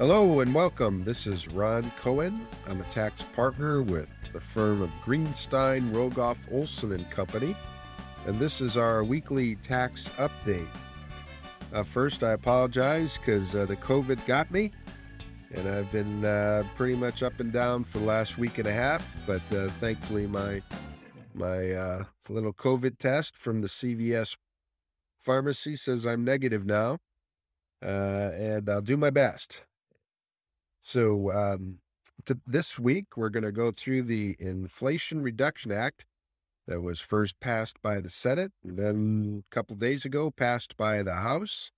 Hello and welcome. This is Ron Cohen. I'm a tax partner with the firm of Greenstein, Rogoff, Olsen and Company, and this is our weekly tax update. Uh, first, I apologize because uh, the COVID got me, and I've been uh, pretty much up and down for the last week and a half. But uh, thankfully, my my uh, little COVID test from the CVS pharmacy says I'm negative now, uh, and I'll do my best. So um, this week we're going to go through the Inflation Reduction Act that was first passed by the Senate, then a couple days ago passed by the House,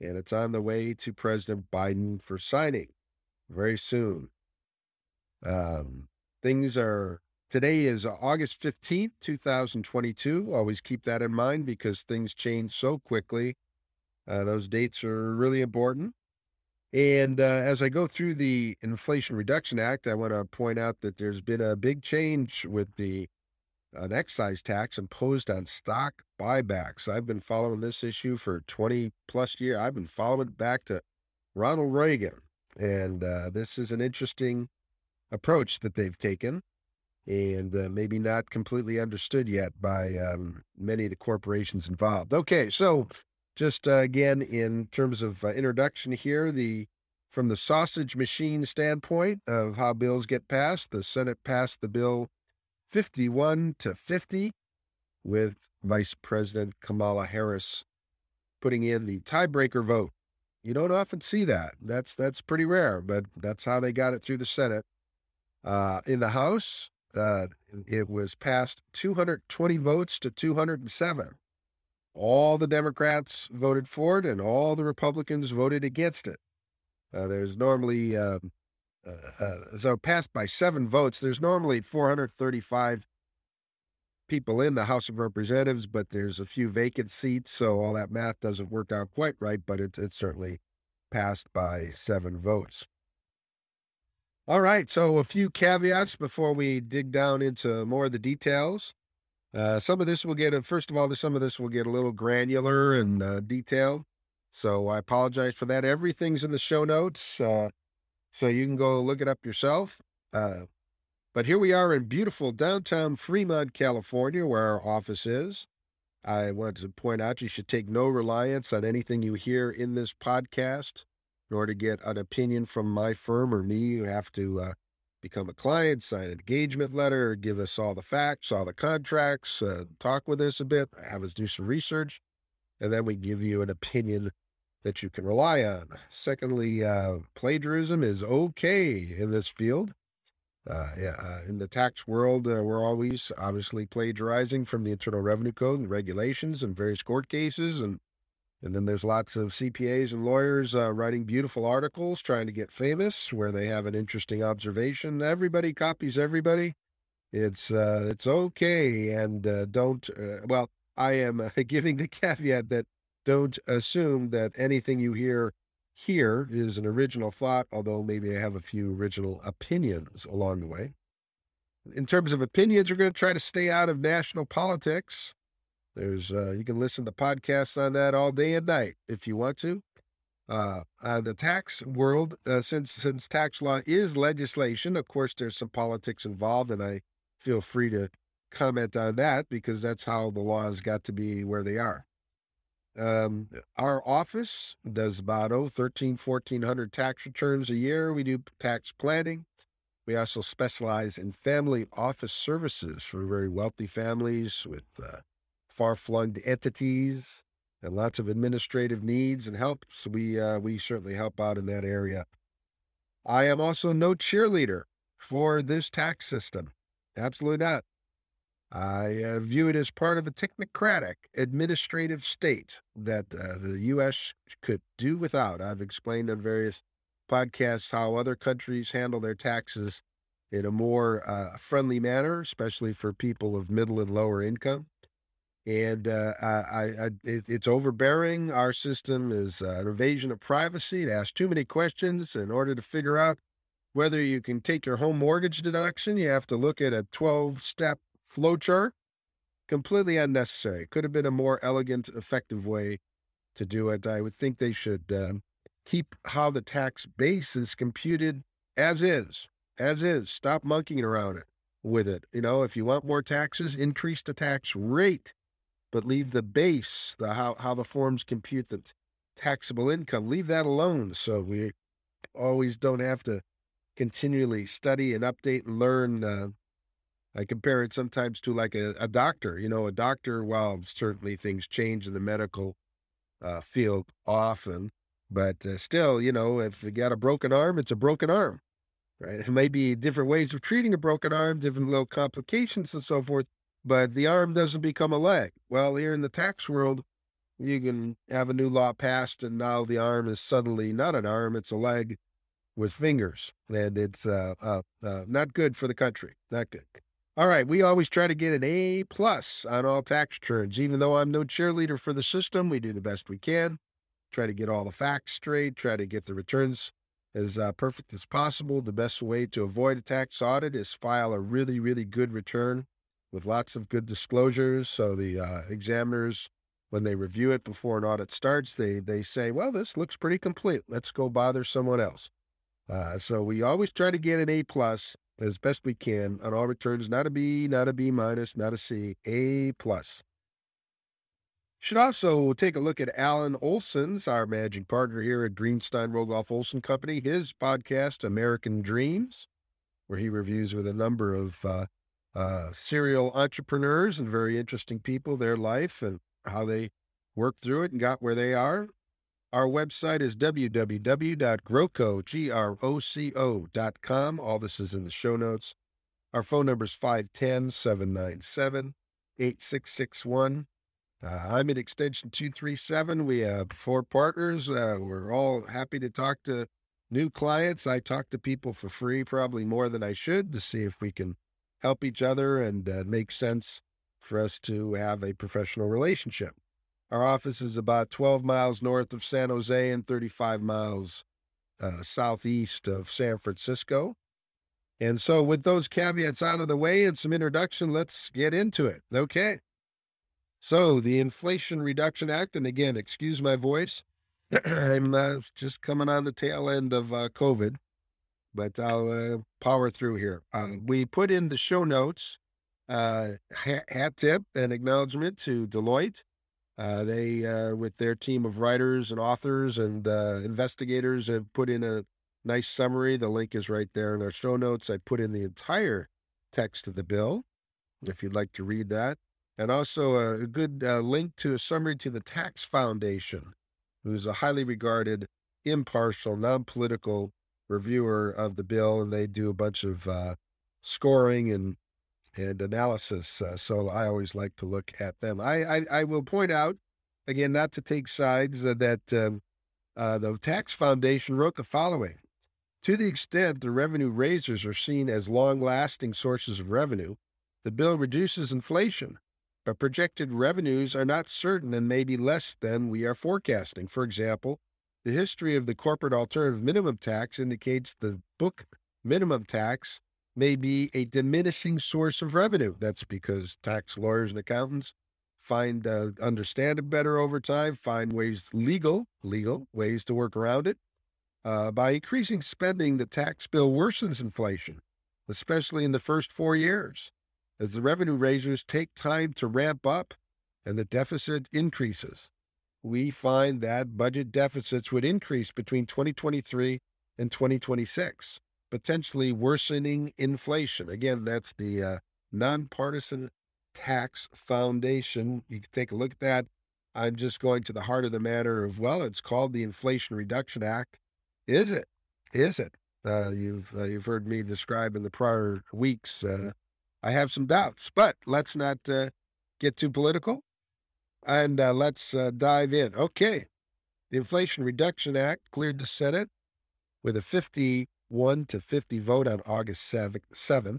and it's on the way to President Biden for signing very soon. Um, things are today is August 15th, 2022. Always keep that in mind because things change so quickly. Uh, those dates are really important. And uh, as I go through the Inflation Reduction Act, I want to point out that there's been a big change with the an excise tax imposed on stock buybacks. I've been following this issue for 20 plus years. I've been following it back to Ronald Reagan. And uh, this is an interesting approach that they've taken and uh, maybe not completely understood yet by um, many of the corporations involved. Okay, so just uh, again, in terms of uh, introduction here, the from the sausage machine standpoint of how bills get passed, the Senate passed the bill 51 to 50 with Vice President Kamala Harris putting in the tiebreaker vote. You don't often see that. That's that's pretty rare, but that's how they got it through the Senate. Uh, in the House, uh, it was passed 220 votes to 207 all the Democrats voted for it and all the Republicans voted against it. Uh, there's normally, um, uh, uh, so passed by seven votes, there's normally 435 people in the House of Representatives, but there's a few vacant seats, so all that math doesn't work out quite right, but it, it certainly passed by seven votes. All right, so a few caveats before we dig down into more of the details. Uh, some of this will get, a, first of all, some of this will get a little granular and uh, detailed. So I apologize for that. Everything's in the show notes, uh, so you can go look it up yourself. Uh, but here we are in beautiful downtown Fremont, California, where our office is. I want to point out you should take no reliance on anything you hear in this podcast, nor to get an opinion from my firm or me. You have to uh, become a client, sign an engagement letter, give us all the facts, all the contracts, uh, talk with us a bit, have us do some research, and then we give you an opinion that you can rely on. Secondly, uh, plagiarism is okay in this field. Uh, yeah, uh, in the tax world, uh, we're always obviously plagiarizing from the Internal Revenue Code and regulations and various court cases and and then there's lots of CPAs and lawyers uh, writing beautiful articles trying to get famous where they have an interesting observation. Everybody copies everybody. It's uh, it's okay, and uh, don't. Uh, well, I am uh, giving the caveat that don't assume that anything you hear here is an original thought, although maybe I have a few original opinions along the way. In terms of opinions, we're going to try to stay out of national politics. There's uh, you can listen to podcasts on that all day and night if you want to. Uh, uh, the tax world, uh, since since tax law is legislation, of course, there's some politics involved, and I feel free to comment on that because that's how the laws got to be where they are. Um, our office does about oh, 13, 1400 tax returns a year. We do tax planning. We also specialize in family office services for very wealthy families with uh, far flung entities and lots of administrative needs and help. So we uh, we certainly help out in that area. I am also no cheerleader for this tax system. Absolutely not. I uh, view it as part of a technocratic administrative state that uh, the U.S. could do without. I've explained on various podcasts how other countries handle their taxes in a more uh, friendly manner, especially for people of middle and lower income and uh, I, I, it, it's overbearing. Our system is uh, an invasion of privacy. It asks too many questions in order to figure out whether you can take your home mortgage deduction. You have to look at a 12 step flowchart. Completely unnecessary. Could have been a more elegant, effective way to do it. I would think they should uh, keep how the tax base is computed as is, as is. Stop monkeying around it with it. You know, if you want more taxes, increase the tax rate, but leave the base, the how how the forms compute the taxable income. Leave that alone, so we always don't have to continually study and update and learn. Uh, I compare it sometimes to like a, a, doctor. You know, a doctor, while certainly things change in the medical uh, field often, but uh, still, you know, if you got a broken arm, it's a broken arm, right? It may be different ways of treating a broken arm, different little complications and so forth, but the arm doesn't become a leg. Well, here in the tax world, you can have a new law passed, and now the arm is suddenly not an arm, it's a leg with fingers, and it's uh, uh, uh, not good for the country. Not good. All right, we always try to get an A plus on all tax returns. Even though I'm no cheerleader for the system, we do the best we can. Try to get all the facts straight. Try to get the returns as uh, perfect as possible. The best way to avoid a tax audit is file a really, really good return with lots of good disclosures. So the uh, examiners, when they review it before an audit starts, they they say, "Well, this looks pretty complete. Let's go bother someone else." Uh, so we always try to get an A plus as best we can on all returns. Not a B, not a B minus, not a C. A plus. Should also take a look at Alan Olsen's, our managing partner here at Greenstein Rogoff Olson Company, his podcast, American Dreams, where he reviews with a number of uh, uh, serial entrepreneurs and very interesting people, their life and how they worked through it and got where they are. Our website is www.groco.com. All this is in the show notes. Our phone number is 510 797 8661. Uh, I'm at extension 237. We have four partners. Uh, we're all happy to talk to new clients. I talk to people for free, probably more than I should, to see if we can help each other and uh, make sense for us to have a professional relationship. Our office is about 12 miles north of San Jose and 35 miles uh, southeast of San Francisco. And so, with those caveats out of the way and some introduction, let's get into it. Okay. So, the Inflation Reduction Act, and again, excuse my voice, I'm uh, just coming on the tail end of uh, COVID, but I'll uh, power through here. Uh, we put in the show notes uh, hat tip and acknowledgement to Deloitte uh, they, uh, with their team of writers and authors and uh, investigators, have put in a nice summary. The link is right there in our show notes. I put in the entire text of the bill if you'd like to read that. And also a good uh, link to a summary to the Tax Foundation, who's a highly regarded, impartial, non political reviewer of the bill. And they do a bunch of uh, scoring and and analysis. Uh, so I always like to look at them. I, I, I will point out, again, not to take sides, uh, that um, uh, the Tax Foundation wrote the following To the extent the revenue raisers are seen as long lasting sources of revenue, the bill reduces inflation. But projected revenues are not certain and may be less than we are forecasting. For example, the history of the corporate alternative minimum tax indicates the book minimum tax may be a diminishing source of revenue. That's because tax lawyers and accountants find uh, understand it better over time, find ways legal legal ways to work around it. Uh, by increasing spending, the tax bill worsens inflation, especially in the first four years, as the revenue raisers take time to ramp up and the deficit increases. We find that budget deficits would increase between 2023 and 2026 potentially worsening inflation. Again, that's the uh, Nonpartisan Tax Foundation. You can take a look at that. I'm just going to the heart of the matter of, well, it's called the Inflation Reduction Act. Is it? Is it? Uh, you've uh, you've heard me describe in the prior weeks. Uh, I have some doubts, but let's not uh, get too political, and uh, let's uh, dive in. Okay, the Inflation Reduction Act cleared the Senate with a 51 to 50 vote on August 7th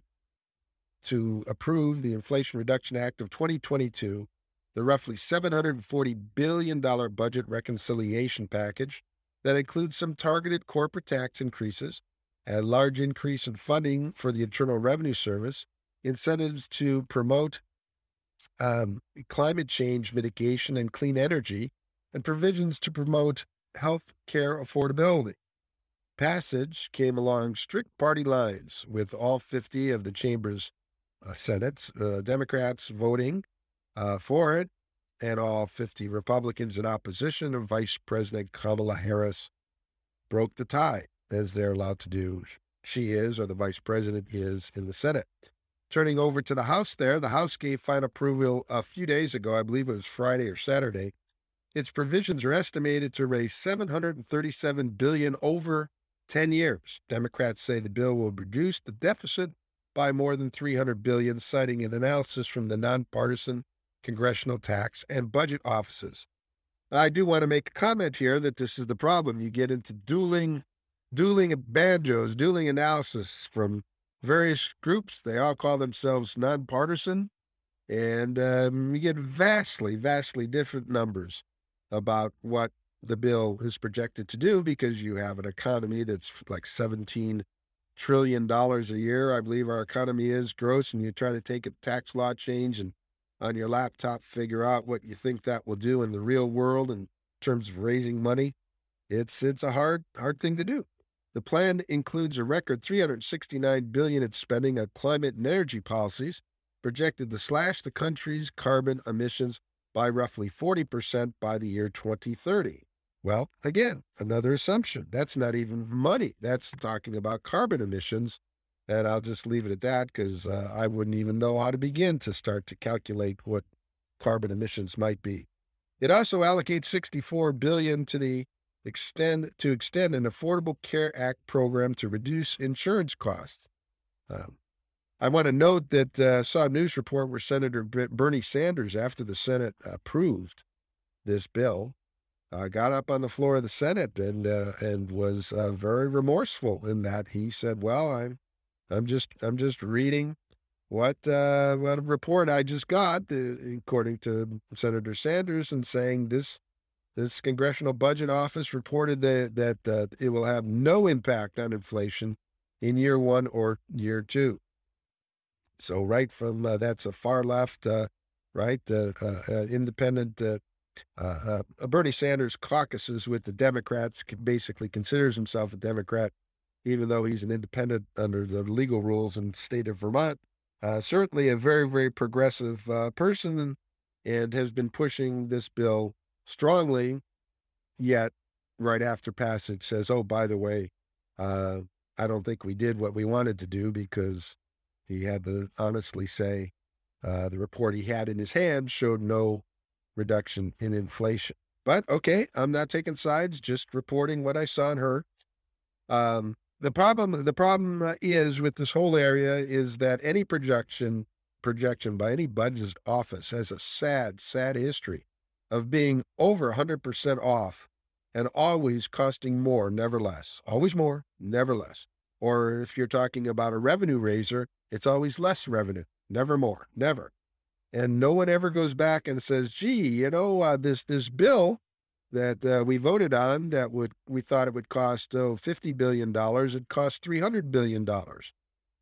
to approve the Inflation Reduction Act of 2022, the roughly $740 billion budget reconciliation package that includes some targeted corporate tax increases, a large increase in funding for the Internal Revenue Service, incentives to promote um, climate change mitigation and clean energy, and provisions to promote health care affordability. Passage came along strict party lines, with all 50 of the chamber's uh, Senate uh, Democrats voting uh, for it, and all 50 Republicans in opposition, and Vice President Kamala Harris broke the tie, as they're allowed to do. She is, or the vice president is, in the Senate. Turning over to the House there, the House gave final approval a few days ago, I believe it was Friday or Saturday. Its provisions are estimated to raise 737 billion over 10 years. Democrats say the bill will reduce the deficit by more than 300 billion, citing an analysis from the nonpartisan congressional tax and budget offices. I do want to make a comment here that this is the problem. You get into dueling, dueling banjos, dueling analysis from various groups. They all call themselves nonpartisan, and um, you get vastly, vastly different numbers about what the bill is projected to do because you have an economy that's like 17 trillion dollars a year. I believe our economy is gross, and you try to take a tax law change and on your laptop figure out what you think that will do in the real world in terms of raising money. It's it's a hard hard thing to do. The plan includes a record 369 billion in spending on climate and energy policies, projected to slash the country's carbon emissions by roughly 40% by the year 2030. Well, again, another assumption. That's not even money. That's talking about carbon emissions. And I'll just leave it at that because uh, I wouldn't even know how to begin to start to calculate what carbon emissions might be. It also allocates 64 billion to the extend to extend an Affordable Care Act program to reduce insurance costs. Um, I want to note that uh, saw a news report where Senator Bernie Sanders, after the Senate approved this bill, uh, got up on the floor of the Senate and uh, and was uh, very remorseful in that he said, "Well, I'm I'm just I'm just reading what uh, what report I just got, uh, according to Senator Sanders, and saying this this Congressional Budget Office reported that that uh, it will have no impact on inflation in year one or year two. So right from uh, that's a far left, uh, right, uh, uh, uh independent. Bernie Sanders caucuses with the Democrats. Basically, considers himself a Democrat, even though he's an independent under the legal rules in the state of Vermont. certainly, a very, very progressive person, and has been pushing this bill strongly. Yet, right after passage, says, "Oh, by the way, I don't think we did what we wanted to do because he had to honestly say uh, the report he had in his hand showed no reduction in inflation. But okay, I'm not taking sides, just reporting what I saw and heard. Um, the problem, the problem uh, is with this whole area is that any projection, projection by any budget office has a sad, sad history of being over 100% off and always costing more, never less. Always more, never less. Or if you're talking about a revenue raiser, it's always less revenue, never more, never. And no one ever goes back and says, "Gee, you know, uh, this this bill that uh, we voted on that would we thought it would cost oh, 50 billion dollars, it cost 300 billion dollars."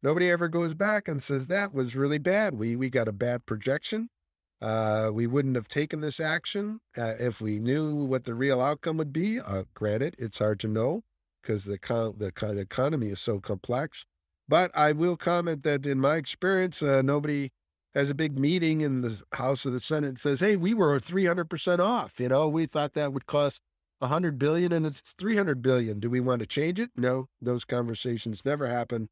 Nobody ever goes back and says that was really bad. We we got a bad projection. Uh, we wouldn't have taken this action uh, if we knew what the real outcome would be. Uh, granted, it's hard to know because the, con- the, con- the economy is so complex. But I will comment that in my experience, uh, nobody has a big meeting in the House of the Senate and says, "Hey, we were 300% off. You know, we thought that would cost 100 billion and it's 300 billion. Do we want to change it?" No, those conversations never happen.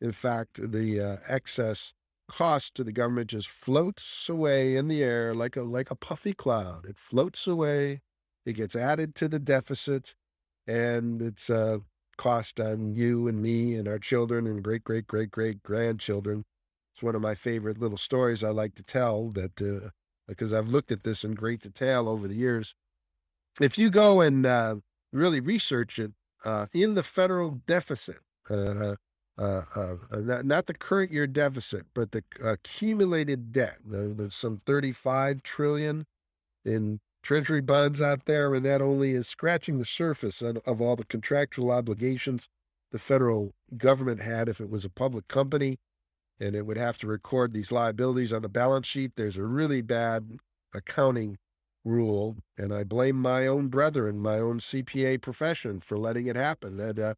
In fact, the uh, excess cost to the government just floats away in the air like a like a puffy cloud. It floats away. It gets added to the deficit and it's a cost on you and me and our children and great great great great grandchildren. It's one of my favorite little stories I like to tell that uh, because I've looked at this in great detail over the years. If you go and uh, really research it uh, in the federal deficit, uh, uh, uh, not, not, the current year deficit, but the accumulated debt, there's some 35 trillion in treasury bonds out there, and that only is scratching the surface of, of all the contractual obligations the federal government had if it was a public company and it would have to record these liabilities on the balance sheet. There's a really bad accounting rule, and I blame my own brethren, my own CPA profession for letting it happen. That uh,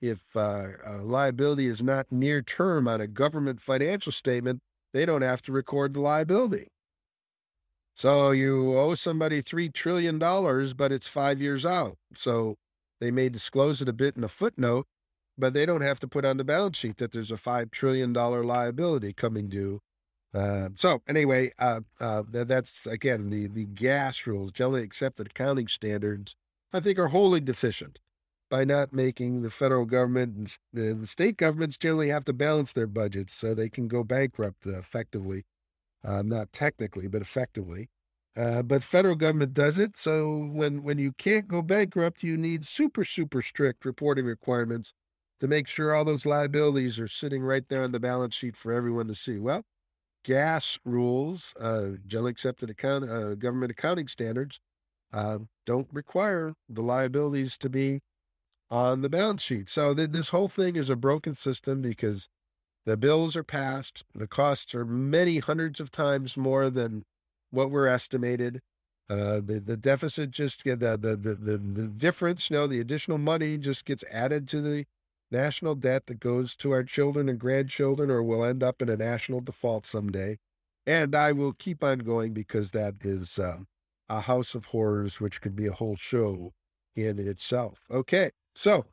if uh, liability is not near term on a government financial statement, they don't have to record the liability. So you owe somebody $3 trillion, but it's five years out. So they may disclose it a bit in a footnote, but they don't have to put on the balance sheet that there's a $5 trillion liability coming due. Uh, so anyway, uh, uh, that's again the, the GAAS rules, generally accepted accounting standards, I think are wholly deficient by not making the federal government and the state governments generally have to balance their budgets so they can go bankrupt effectively, uh, not technically, but effectively. Uh, but federal government does it. So when, when you can't go bankrupt, you need super, super strict reporting requirements to make sure all those liabilities are sitting right there on the balance sheet for everyone to see. Well, gas rules, uh, generally accepted account, uh, government accounting standards, uh, don't require the liabilities to be on the balance sheet. So th- this whole thing is a broken system because the bills are passed, the costs are many hundreds of times more than what were estimated. Uh, the the deficit just the, the the the the difference, you know, the additional money just gets added to the national debt that goes to our children and grandchildren, or will end up in a national default someday. And I will keep on going because that is uh, a house of horrors, which could be a whole show in itself. Okay, so,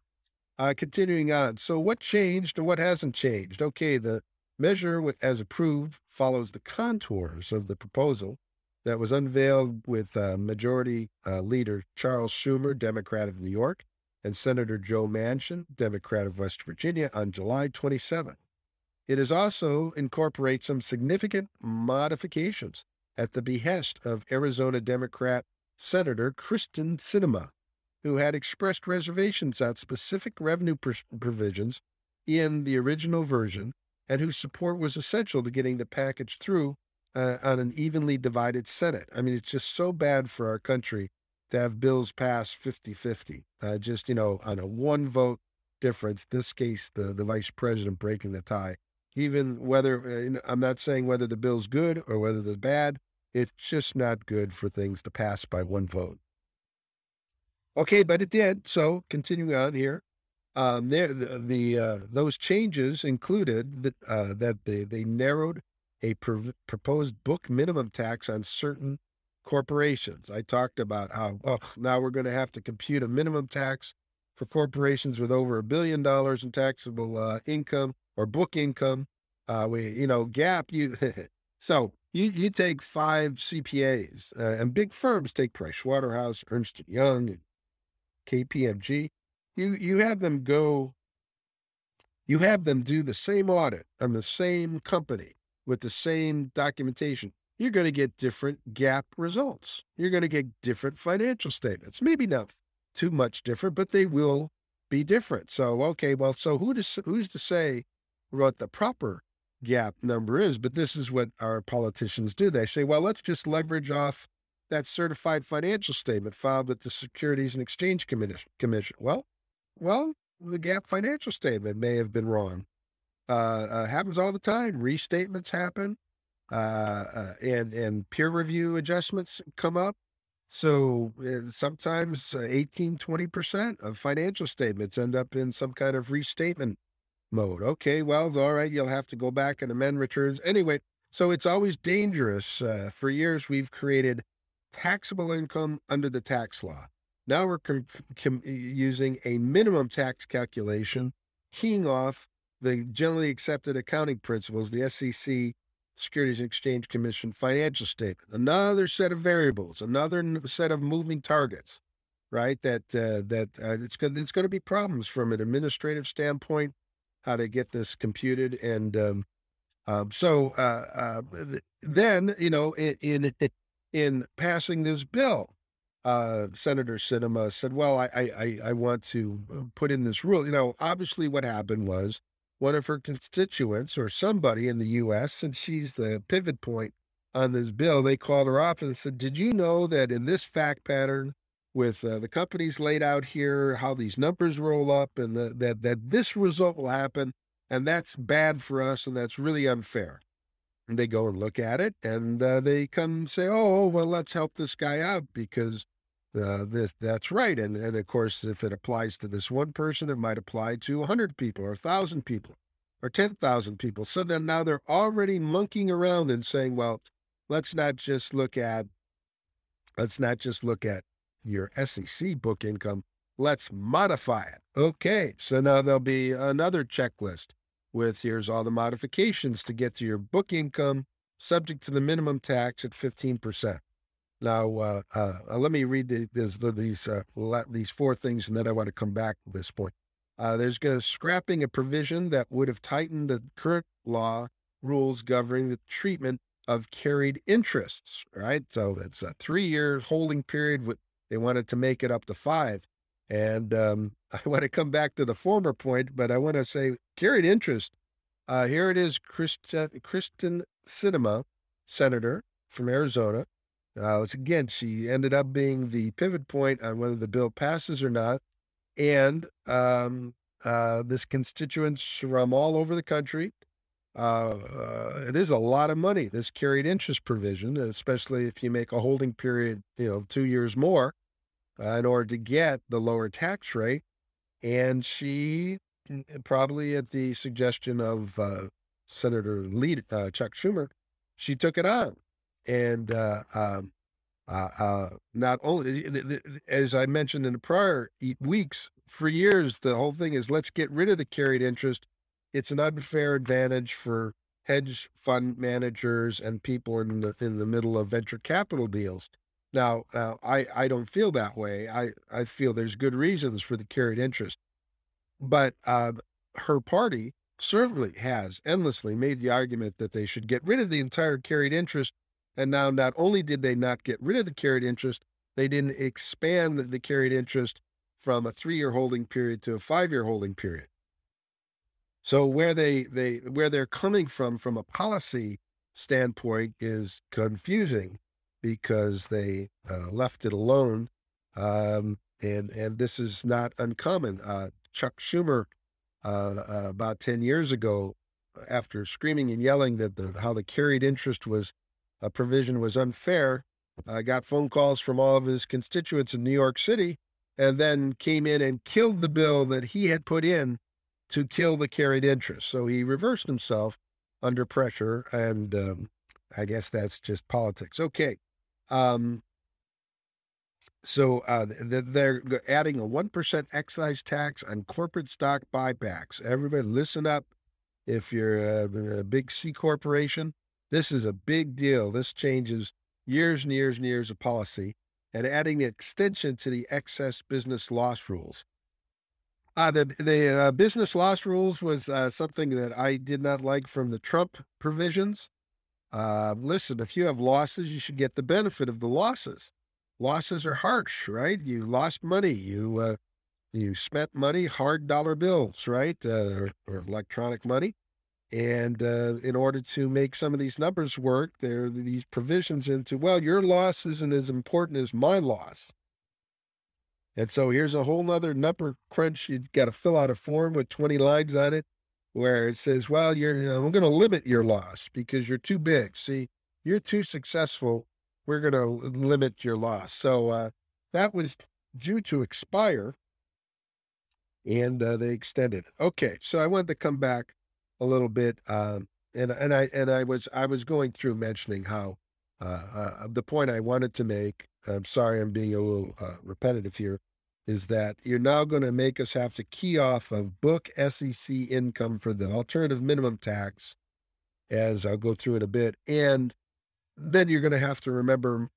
uh, continuing on. So, what changed and what hasn't changed? Okay, the measure as approved follows the contours of the proposal that was unveiled with uh, Majority uh, Leader Charles Schumer, Democrat of New York, and Senator Joe Manchin, Democrat of West Virginia, on July 27. It is also incorporates some significant modifications at the behest of Arizona Democrat Senator Kyrsten Sinema, who had expressed reservations on specific revenue pr- provisions in the original version and whose support was essential to getting the package through uh, on an evenly divided Senate. I mean, it's just so bad for our country to have bills pass 50 50, uh, just, you know, on a one vote difference. In this case, the, the vice president breaking the tie. Even whether, uh, I'm not saying whether the bill's good or whether it's bad, it's just not good for things to pass by one vote. Okay, but it did. So continuing on here, um, there the, the uh, those changes included that uh, that they they narrowed a pr- proposed book minimum tax on certain corporations. I talked about how well now we're going to have to compute a minimum tax for corporations with over a billion dollars in taxable uh, income or book income. Uh, we you know GAAP you so you you take five CPAs uh, and big firms take Price Waterhouse, Ernst Young, KPMG, you you have them go, you have them do the same audit on the same company with the same documentation. You're going to get different GAAP results. You're going to get different financial statements. Maybe not too much different, but they will be different. So okay, well, so who does who's to say what the proper GAAP number is? But this is what our politicians do. They say, well, let's just leverage off that certified financial statement filed with the Securities and Exchange Commission. Well, well, the GAAP financial statement may have been wrong. Uh, uh, happens all the time. Restatements happen, uh, uh and and peer review adjustments come up. So uh, sometimes uh, 18, 20% of financial statements end up in some kind of restatement mode. Okay, well, all right, you'll have to go back and amend returns. Anyway, so it's always dangerous. For years, we've created taxable income under the tax law. Now we're com- com- using a minimum tax calculation, keying off the generally accepted accounting principles, the SEC, Securities and Exchange Commission financial statement. Another set of variables, another set of moving targets, right? That uh, that uh, it's going it's going to be problems from an administrative standpoint, how to get this computed, and um, um, so uh, uh then you know in, in in passing this bill. Uh, Senator Sinema said, "Well, I, I I want to uh, put in this rule. You know, obviously, what happened was one of her constituents or somebody in the U.S. and she's the pivot point on this bill. They called her off and said, "Did you know that in this fact pattern, with uh, the companies laid out here, how these numbers roll up, and the, that that this result will happen, and that's bad for us, and that's really unfair." They go and look at it and uh, they come say, oh, well, let's help this guy out because uh, this that's right. And, and of course, if it applies to this one person, it might apply to 100 people or 1,000 people or 10,000 people. So then now they're already monkeying around and saying, well, let's not just look at let's not just look at your SEC book income. Let's modify it. Okay. So now there'll be another checklist with here's all the modifications to get to your book income subject to the minimum tax at 15%. Now, uh, uh, uh, let me read the, this, the, these uh, these four things, and then I want to come back to this point. Uh, there's going to scrapping a provision that would have tightened the current law rules governing the treatment of carried interests. Right, so it's a three-year holding period. They wanted to make it up to five, and um, I want to come back to the former point, but I want to say carried interest. Uh, here it is, Kyrsten Sinema, senator from Arizona. Uh, again, she ended up being the pivot point on whether the bill passes or not. And um, uh, this constituents from all over the country. Uh, uh, it is a lot of money, this carried interest provision, especially if you make a holding period, you know, two years more uh, in order to get the lower tax rate. And she, probably at the suggestion of uh, Senator Lee, uh, Chuck Schumer, she took it on. And um, uh, uh, not only, as I mentioned in the prior weeks, for years, the whole thing is let's get rid of the carried interest. It's an unfair advantage for hedge fund managers and people in the in the middle of venture capital deals. Now, now I, I don't feel that way. I, I feel there's good reasons for the carried interest. But uh, her party certainly has endlessly made the argument that they should get rid of the entire carried interest and now, not only did they not get rid of the carried interest, they didn't expand the carried interest from a three year holding period to a five year holding period. So where they, they where they're coming from from a policy standpoint is confusing because they uh, left it alone, um, and and this is not uncommon. Uh, Chuck Schumer uh, uh about ten years ago, after screaming and yelling that the how the carried interest was a provision was unfair, uh, got phone calls from all of his constituents in New York City, and then came in and killed the bill that he had put in to kill the carried interest. So he reversed himself under pressure, and um, I guess that's just politics. Okay. Um, so uh, they're adding a 1% excise tax on corporate stock buybacks. Everybody, listen up. If you're a, a big C corporation, this is a big deal. This changes years and years and years of policy and adding an extension to the excess business loss rules. Uh, the the uh, business loss rules was uh, something that I did not like from the Trump provisions. Uh, listen, if you have losses, you should get the benefit of the losses. Losses are harsh, right? You lost money. You uh, you spent money, hard dollar bills, right, uh, or, electronic money. And uh, in order to make some of these numbers work, there are these provisions into, well, your loss isn't as important as my loss. And so here's a whole other number crunch. You've got to fill out a form with 20 lines on it where it says, well, you're, you know, I'm going to limit your loss because you're too big. See, you're too successful. We're going to limit your loss. So uh, that was due to expire and uh, they extended. Okay. So I wanted to come back a little bit, um, and and I and I was I was going through mentioning how uh, uh, the point I wanted to make. I'm sorry, I'm being a little uh, repetitive here. Is that you're now going to make us have to key off of book SEC income for the alternative minimum tax, as I'll go through in a bit, and then you're going to have to remember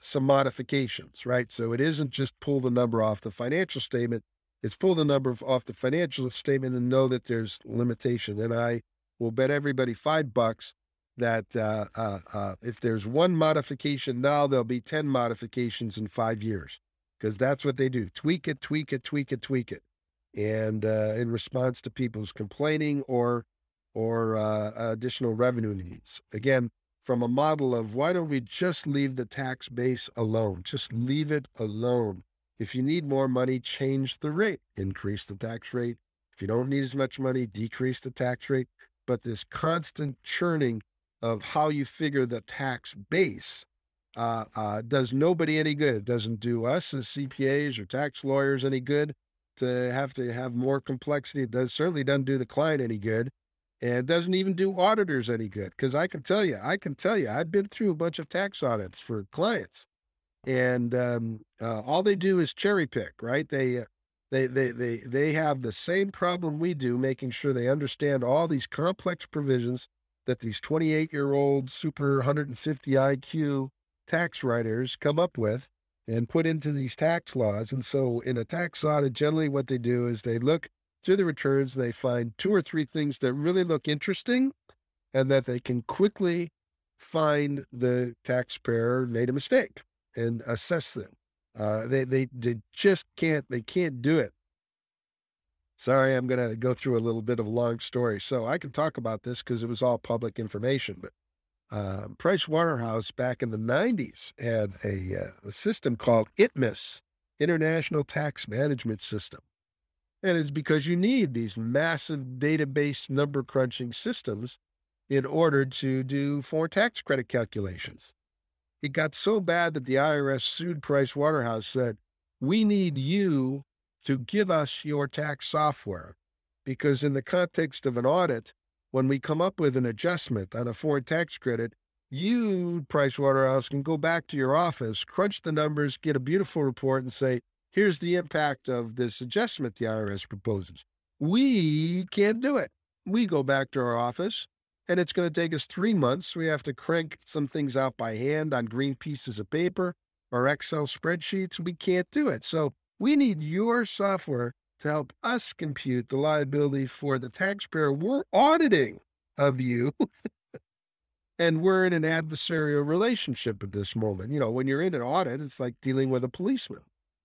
some modifications, right? So it isn't just pull the number off the financial statement it's pull the number off the financial statement and know that there's limitation. And I will bet everybody five bucks that uh, uh, uh, if there's one modification now, there'll be 10 modifications in five years because that's what they do tweak it, tweak it, tweak it, tweak it. And uh, in response to people's complaining or or uh, additional revenue needs. Again, from a model of why don't we just leave the tax base alone? Just leave it alone. If you need more money, change the rate, increase the tax rate. If you don't need as much money, decrease the tax rate. But this constant churning of how you figure the tax base uh, uh, does nobody any good. It doesn't do us as CPAs or tax lawyers any good to have to have more complexity. It does certainly doesn't do the client any good. And it doesn't even do auditors any good. Because I can tell you, I can tell you, I've been through a bunch of tax audits for clients. And um, uh, all they do is cherry pick, right? They, uh, they, they, they, they have the same problem we do, making sure they understand all these complex provisions that these 28 year old super 150 IQ tax writers come up with and put into these tax laws. And so, in a tax audit, generally what they do is they look through the returns, they find two or three things that really look interesting and that they can quickly find the taxpayer made a mistake and assess them. Uh, they, they, they just can't, they can't do it. Sorry, I'm going to go through a little bit of a long story. So I can talk about this because it was all public information, but uh, Price Waterhouse back in the 90s had a, uh, a system called ITMIS, International Tax Management System. And it's because you need these massive database number crunching systems in order to do foreign tax credit calculations. It got so bad that the IRS sued Price Waterhouse said, "We need you to give us your tax software because in the context of an audit, when we come up with an adjustment on a foreign tax credit, you, Pricewaterhouse, can go back to your office, crunch the numbers, get a beautiful report, and say, here's the impact of this adjustment the IRS proposes. We can't do it. We go back to our office, and it's going to take us three months. We have to crank some things out by hand on green pieces of paper or Excel spreadsheets. We can't do it. So we need your software to help us compute the liability for the taxpayer we're auditing of you. and we're in an adversarial relationship at this moment. You know, when you're in an audit, it's like dealing with a policeman.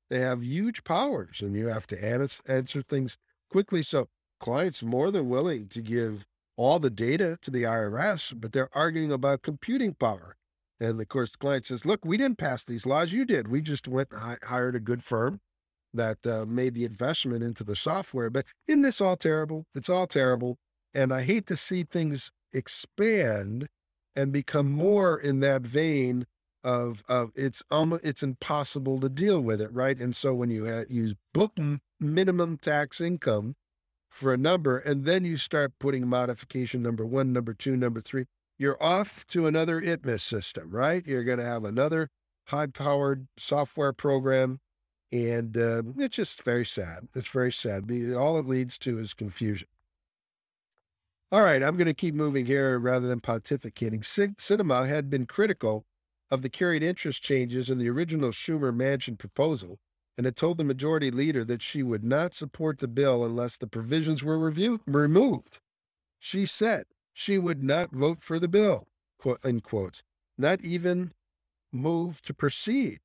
They have huge powers and you have to answer things quickly. So clients more than willing to give all the data to the IRS, but they're arguing about computing power. And of course, the client says, look, we didn't pass these laws. You did. We just went hired a good firm that uh, made the investment into the software. But isn't this all terrible? It's all terrible. And I hate to see things expand and become more in that vein of of it's almost it's impossible to deal with it, right? And so when you use book minimum tax income for a number, and then you start putting modification number one, number two, number three, you're off to another ITMIS system, right? You're going to have another high powered software program and uh, it's just very sad. It's very sad. All it leads to is confusion. All right, I'm going to keep moving here rather than pontificating. Sinema had been critical of the carried interest changes in the original Schumer Manchin proposal and had told the majority leader that she would not support the bill unless the provisions were removed. She said she would not vote for the bill, quote, unquote, not even move to proceed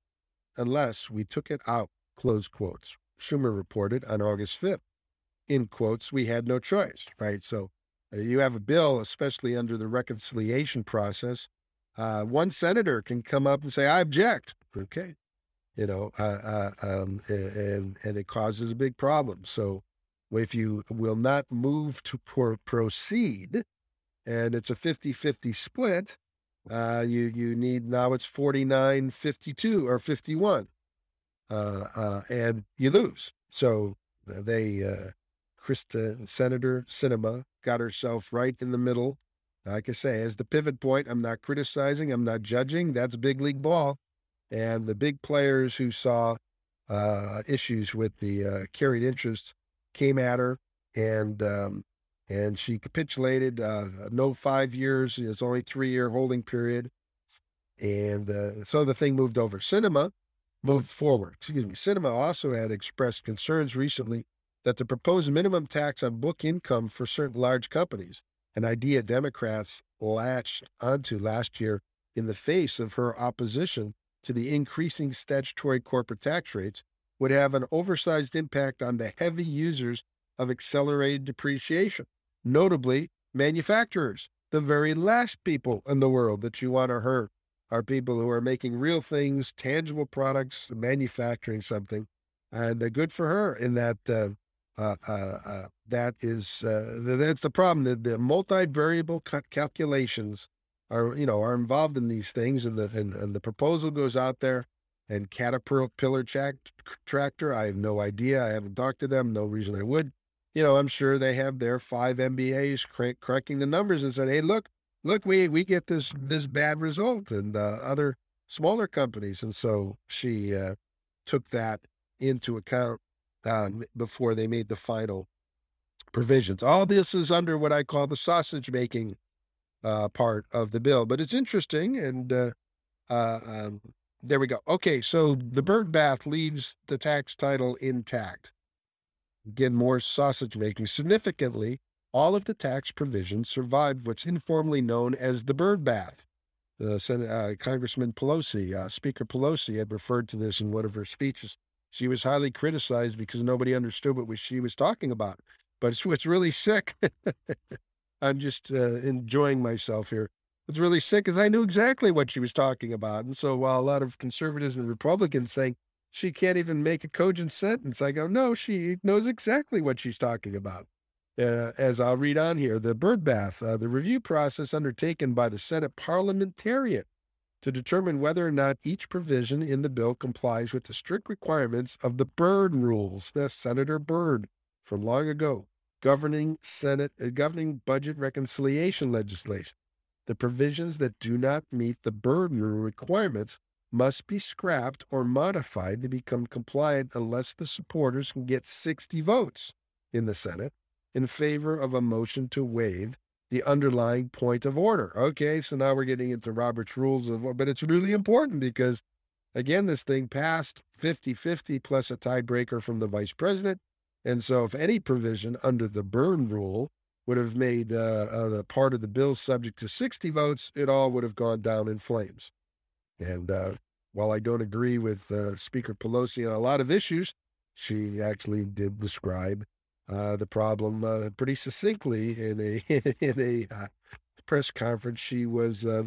unless we took it out, close quotes. Schumer reported on August 5th. In quotes, we had no choice, right? So uh, you have a bill, especially under the reconciliation process. Uh, one senator can come up and say, I object. Okay. You know, uh, uh um, and, and it causes a big problem. So if you will not move to pro- proceed, and it's a 50 50 split, uh, you you need now it's 49 52 or 51 uh, uh, and you lose so uh, they uh, Kyrsten senator Sinema, got herself right in the middle like i say as the pivot point i'm not criticizing i'm not judging that's big league ball and the big players who saw uh, issues with the uh, carried interest came at her and um, and she capitulated. Uh, no five years; it's only three year holding period, and uh, so the thing moved over. Sinema moved forward. Excuse me. Sinema also had expressed concerns recently that the proposed minimum tax on book income for certain large companies, an idea Democrats latched onto last year in the face of her opposition to the increasing statutory corporate tax rates, would have an oversized impact on the heavy users of accelerated depreciation notably manufacturers. The very last people in the world that you want to hurt are people who are making real things, tangible products, manufacturing something. And uh, good for her in that uh, uh, uh, uh that is uh, that's the problem. The, the multivariable ca- calculations are you know are involved in these things, and the and, and the proposal goes out there. And Caterpillar track, Tractor, I have no idea. I haven't talked to them. No reason I would. You know, I'm sure they have their five MBAs crank, cracking the numbers and said, "Hey, look, look, we we get this this bad result," and uh, other smaller companies. And so she uh, took that into account um, before they made the final provisions. All this is under what I call the sausage making uh, part of the bill, but it's interesting. And uh, uh, um, there we go. Okay, so the Byrd bath leaves the tax title intact. Again, more sausage making. Significantly, all of the tax provisions survived what's informally known as the Byrd bath. Uh, Senate, uh, Congressman Pelosi, uh, Speaker Pelosi, had referred to this in one of her speeches. She was highly criticized because nobody understood what she was talking about. But it's what's really sick. I'm just uh, enjoying myself here. What's really sick is I knew exactly what she was talking about. And so while a lot of conservatives and Republicans saying she can't even make a cogent sentence, I go, no, she knows exactly what she's talking about. Uh, as I'll read on here, the Byrd bath, uh, the review process undertaken by the Senate parliamentarian to determine whether or not each provision in the bill complies with the strict requirements of the Byrd rules. That's Senator Byrd from long ago, governing Senate uh, governing budget reconciliation legislation. The provisions that do not meet the Byrd rule requirements must be scrapped or modified to become compliant unless the supporters can get 60 votes in the Senate in favor of a motion to waive the underlying point of order. Okay, so now we're getting into Robert's rules of but it's really important because again, this thing passed 50-50 plus a tiebreaker from the vice president. And so if any provision under the Byrd rule would have made uh, a part of the bill subject to 60 votes, it all would have gone down in flames. And uh, while I don't agree with uh, Speaker Pelosi on a lot of issues, she actually did describe uh, the problem uh, pretty succinctly in a in a uh, press conference. She was uh,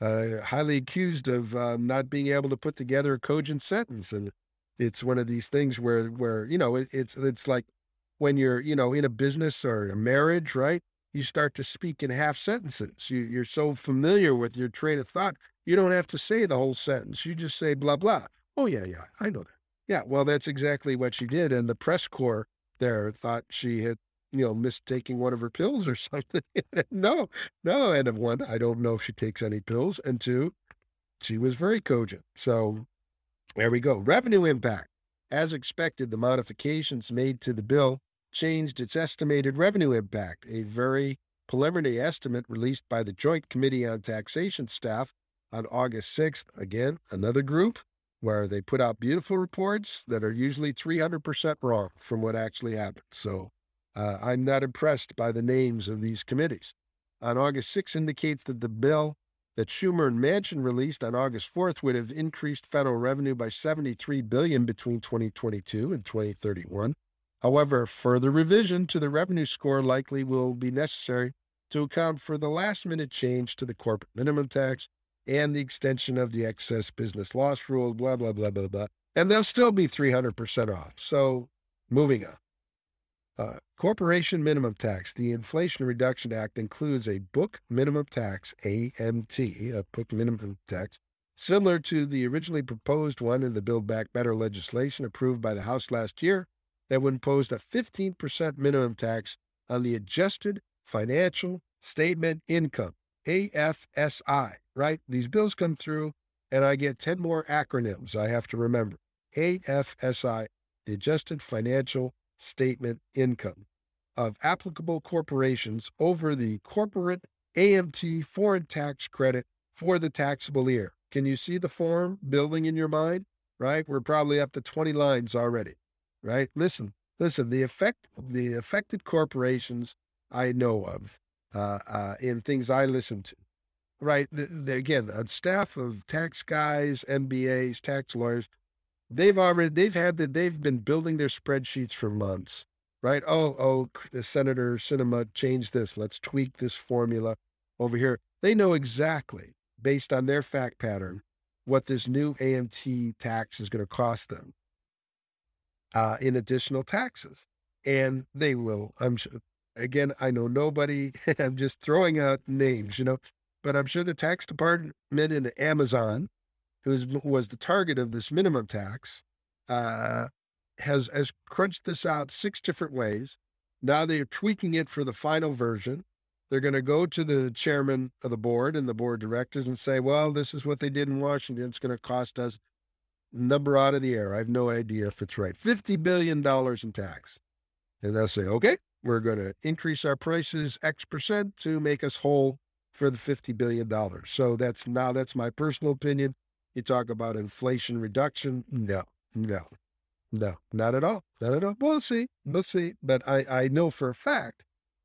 uh, highly accused of um, not being able to put together a cogent sentence, and it's one of these things where where you know it, it's it's like when you're you know in a business or a marriage, right? You start to speak in half sentences. You, you're so familiar with your train of thought, you don't have to say the whole sentence. You just say blah blah. Oh yeah, yeah, I know that. Yeah, well, that's exactly what she did, and the press corps there thought she had, you know, missed taking one of her pills or something. no, no. And of one, I don't know if she takes any pills. And two, she was very cogent. So there we go. Revenue impact. As expected, the modifications made to the bill changed its estimated revenue impact. A very preliminary estimate released by the Joint Committee on Taxation staff on August 6th. Again, another group where they put out beautiful reports that are usually 300% wrong from what actually happened. So uh, I'm not impressed by the names of these committees. On August 6 indicates that the bill that Schumer and Manchin released on August 4th would have increased federal revenue by 73 billion between 2022 and 2031. However, further revision to the revenue score likely will be necessary to account for the last minute change to the corporate minimum tax and the extension of the excess business loss rule, blah, blah, blah, blah, blah. And they'll still be 300% off. So moving on. Uh, corporation minimum tax. The Inflation Reduction Act includes a book minimum tax, AMT, a book minimum tax, similar to the originally proposed one in the Build Back Better legislation approved by the House last year that would impose a 15% minimum tax on the adjusted financial statement income, AFSI, right? These bills come through and I get 10 more acronyms I have to remember. AFSI, the Adjusted Financial Statement Income of applicable corporations over the corporate AMT foreign tax credit for the taxable year. Can you see the form building in your mind? Right? We're probably up to 20 lines already. Right? Listen, listen, the effect the affected corporations I know of uh, uh, in things I listen to right? The, the, again, a staff of tax guys, MBAs, tax lawyers, they've already they've had that they've been building their spreadsheets for months, right? Oh, oh, the Senator Sinema changed this. Let's tweak this formula over here. They know exactly based on their fact pattern what this new AMT tax is going to cost them uh, in additional taxes, and they will. I'm sure. Again, I know nobody. I'm just throwing out names. You know, but I'm sure the tax department in Amazon, who was the target of this minimum tax, uh, has has crunched this out six different ways. Now they are tweaking it for the final version. They're going to go to the chairman of the board and the board directors and say, "Well, this is what they did in Washington. It's going to cost us number out of the air. I have no idea if it's right. Fifty billion dollars in tax." And they'll say, "Okay, we're going to increase our prices X percent to make us whole for the $50 billion. So that's now that's my personal opinion. You talk about inflation reduction. No, no, no, not at all. Not at all. We'll see. We'll see. But I, I know for a fact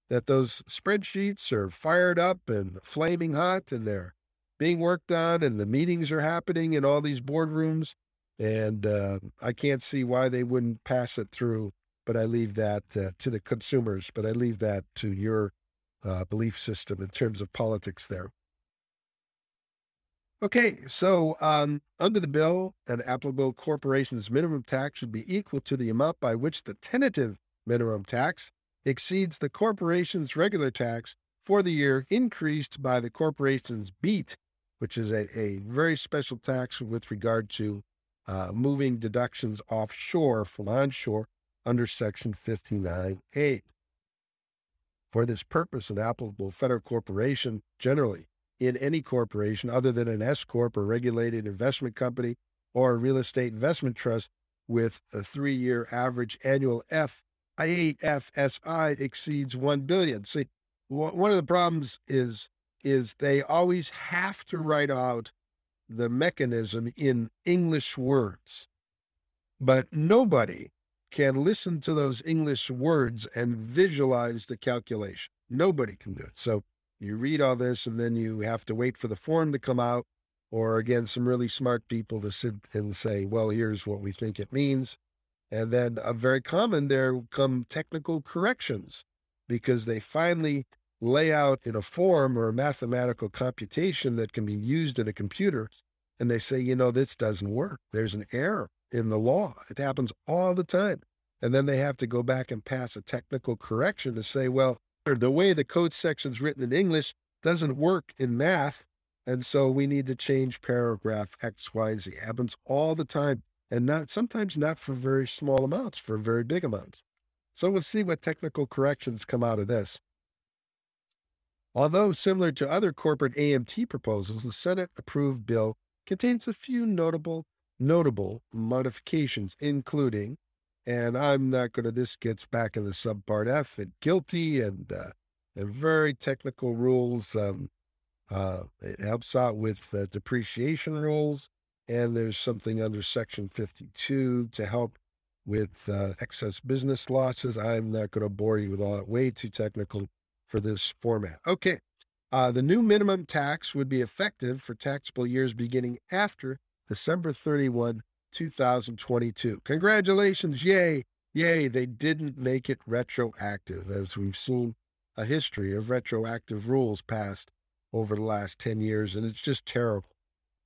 that those spreadsheets are fired up and flaming hot and they're being worked on and the meetings are happening in all these boardrooms. And uh, I can't see why they wouldn't pass it through but I leave that uh, to the consumers, but I leave that to your uh, belief system in terms of politics there. Okay, so um, under the bill, an applicable corporation's minimum tax should be equal to the amount by which the tentative minimum tax exceeds the corporation's regular tax for the year increased by the corporation's BEAT, which is a, a very special tax with regard to uh, moving deductions offshore from onshore under Section 59A. For this purpose, an applicable federal corporation generally in any corporation other than an S corp or regulated investment company or a real estate investment trust with a three-year average annual F IAFSI exceeds one billion. See, one of the problems is is they always have to write out the mechanism in English words, but nobody can listen to those English words and visualize the calculation. Nobody can do it. So you read all this and then you have to wait for the form to come out, or again, some really smart people to sit and say, well, here's what we think it means. And then a very common, there come technical corrections because they finally lay out in a form or a mathematical computation that can be used in a computer. And they say, you know, this doesn't work. There's an error in the law. It happens all the time. And then they have to go back and pass a technical correction to say, well, the way the code section's written in English doesn't work in math. And so we need to change paragraph X, Y, and Z. It happens all the time. And not sometimes not for very small amounts, for very big amounts. So we'll see what technical corrections come out of this. Although similar to other corporate AMT proposals, the Senate approved bill contains a few notable notable modifications, including, and I'm not going to, this gets back in the subpart F and GILTI and, uh, and very technical rules. Um, uh, it helps out with uh, depreciation rules. And there's something under Section 52 to help with uh, excess business losses. I'm not going to bore you with all that, way too technical for this format. Okay. Uh, the new minimum tax would be effective for taxable years beginning after December 31, 2022. Congratulations. Yay. Yay. They didn't make it retroactive, as we've seen a history of retroactive rules passed over the last 10 years. And it's just terrible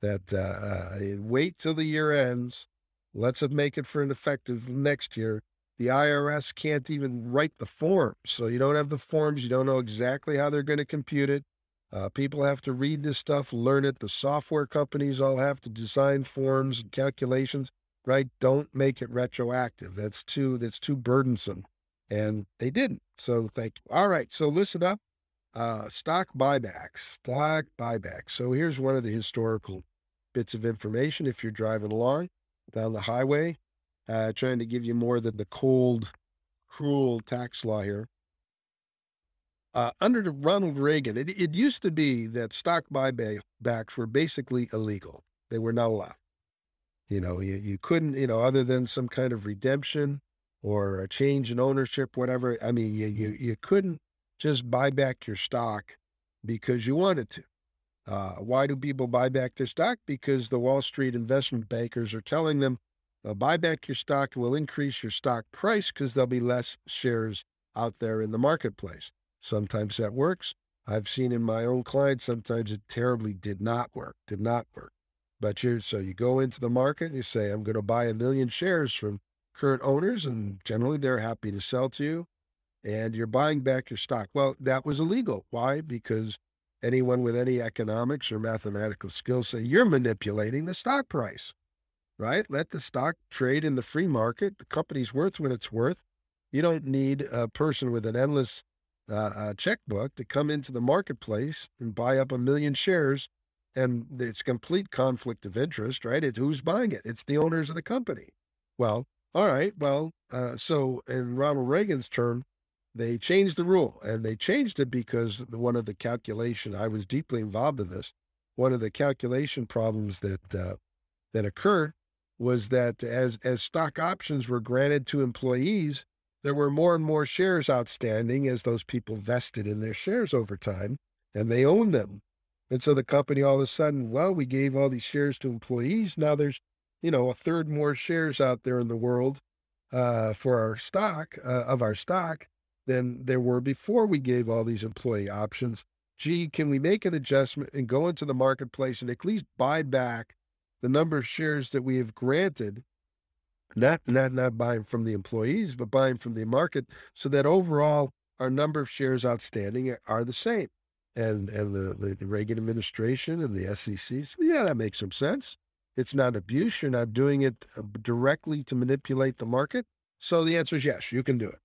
that uh, uh, wait till the year ends. Let's make it for an effective next year. The IRS can't even write the forms. So you don't have the forms. You don't know exactly how they're going to compute it. Uh, people have to read this stuff, learn it. The software companies all have to design forms and calculations, right? Don't make it retroactive. That's too that's too burdensome. And they didn't. So thank you. All right. So listen up. Uh, stock buybacks. Stock buybacks. So here's one of the historical bits of information. If you're driving along down the highway, uh, trying to give you more than the cold, cruel tax law here uh, under Ronald Reagan, it, it used to be that stock buybacks were basically illegal. They were not allowed. You know, you, you couldn't, you know, other than some kind of redemption or a change in ownership, whatever. I mean, you, you, you couldn't just buy back your stock because you wanted to. Uh, why do people buy back their stock? Because the Wall Street investment bankers are telling them, uh, buy back your stock will increase your stock price because there'll be less shares out there in the marketplace. Sometimes that works. I've seen in my own clients, sometimes it terribly did not work, did not work. But you so you go into the market you say, I'm going to buy a million shares from current owners, and generally they're happy to sell to you, and you're buying back your stock. Well, that was illegal. Why? Because anyone with any economics or mathematical skills say you're manipulating the stock price, right? Let the stock trade in the free market. The company's worth what it's worth. You don't need a person with an endless uh, uh, checkbook to come into the marketplace and buy up a million shares. And it's complete conflict of interest, right? It's who's buying it. It's the owners of the company. Well, all right. Well, uh, so in Ronald Reagan's term, they changed the rule and they changed it because one of the calculation i was deeply involved in this one of the calculation problems that uh, that occurred was that as as stock options were granted to employees there were more and more shares outstanding as those people vested in their shares over time and they owned them and so the company all of a sudden well we gave all these shares to employees now there's you know a third more shares out there in the world uh, for our stock uh, of our stock than there were before we gave all these employee options. Gee, can we make an adjustment and go into the marketplace and at least buy back the number of shares that we have granted? Not not not buying from the employees, but buying from the market, so that overall our number of shares outstanding are the same. And and the, the, Reagan administration and the SEC, said, yeah, that makes some sense. It's not abuse. You're not doing it uh, directly to manipulate the market. So the answer is yes, you can do it.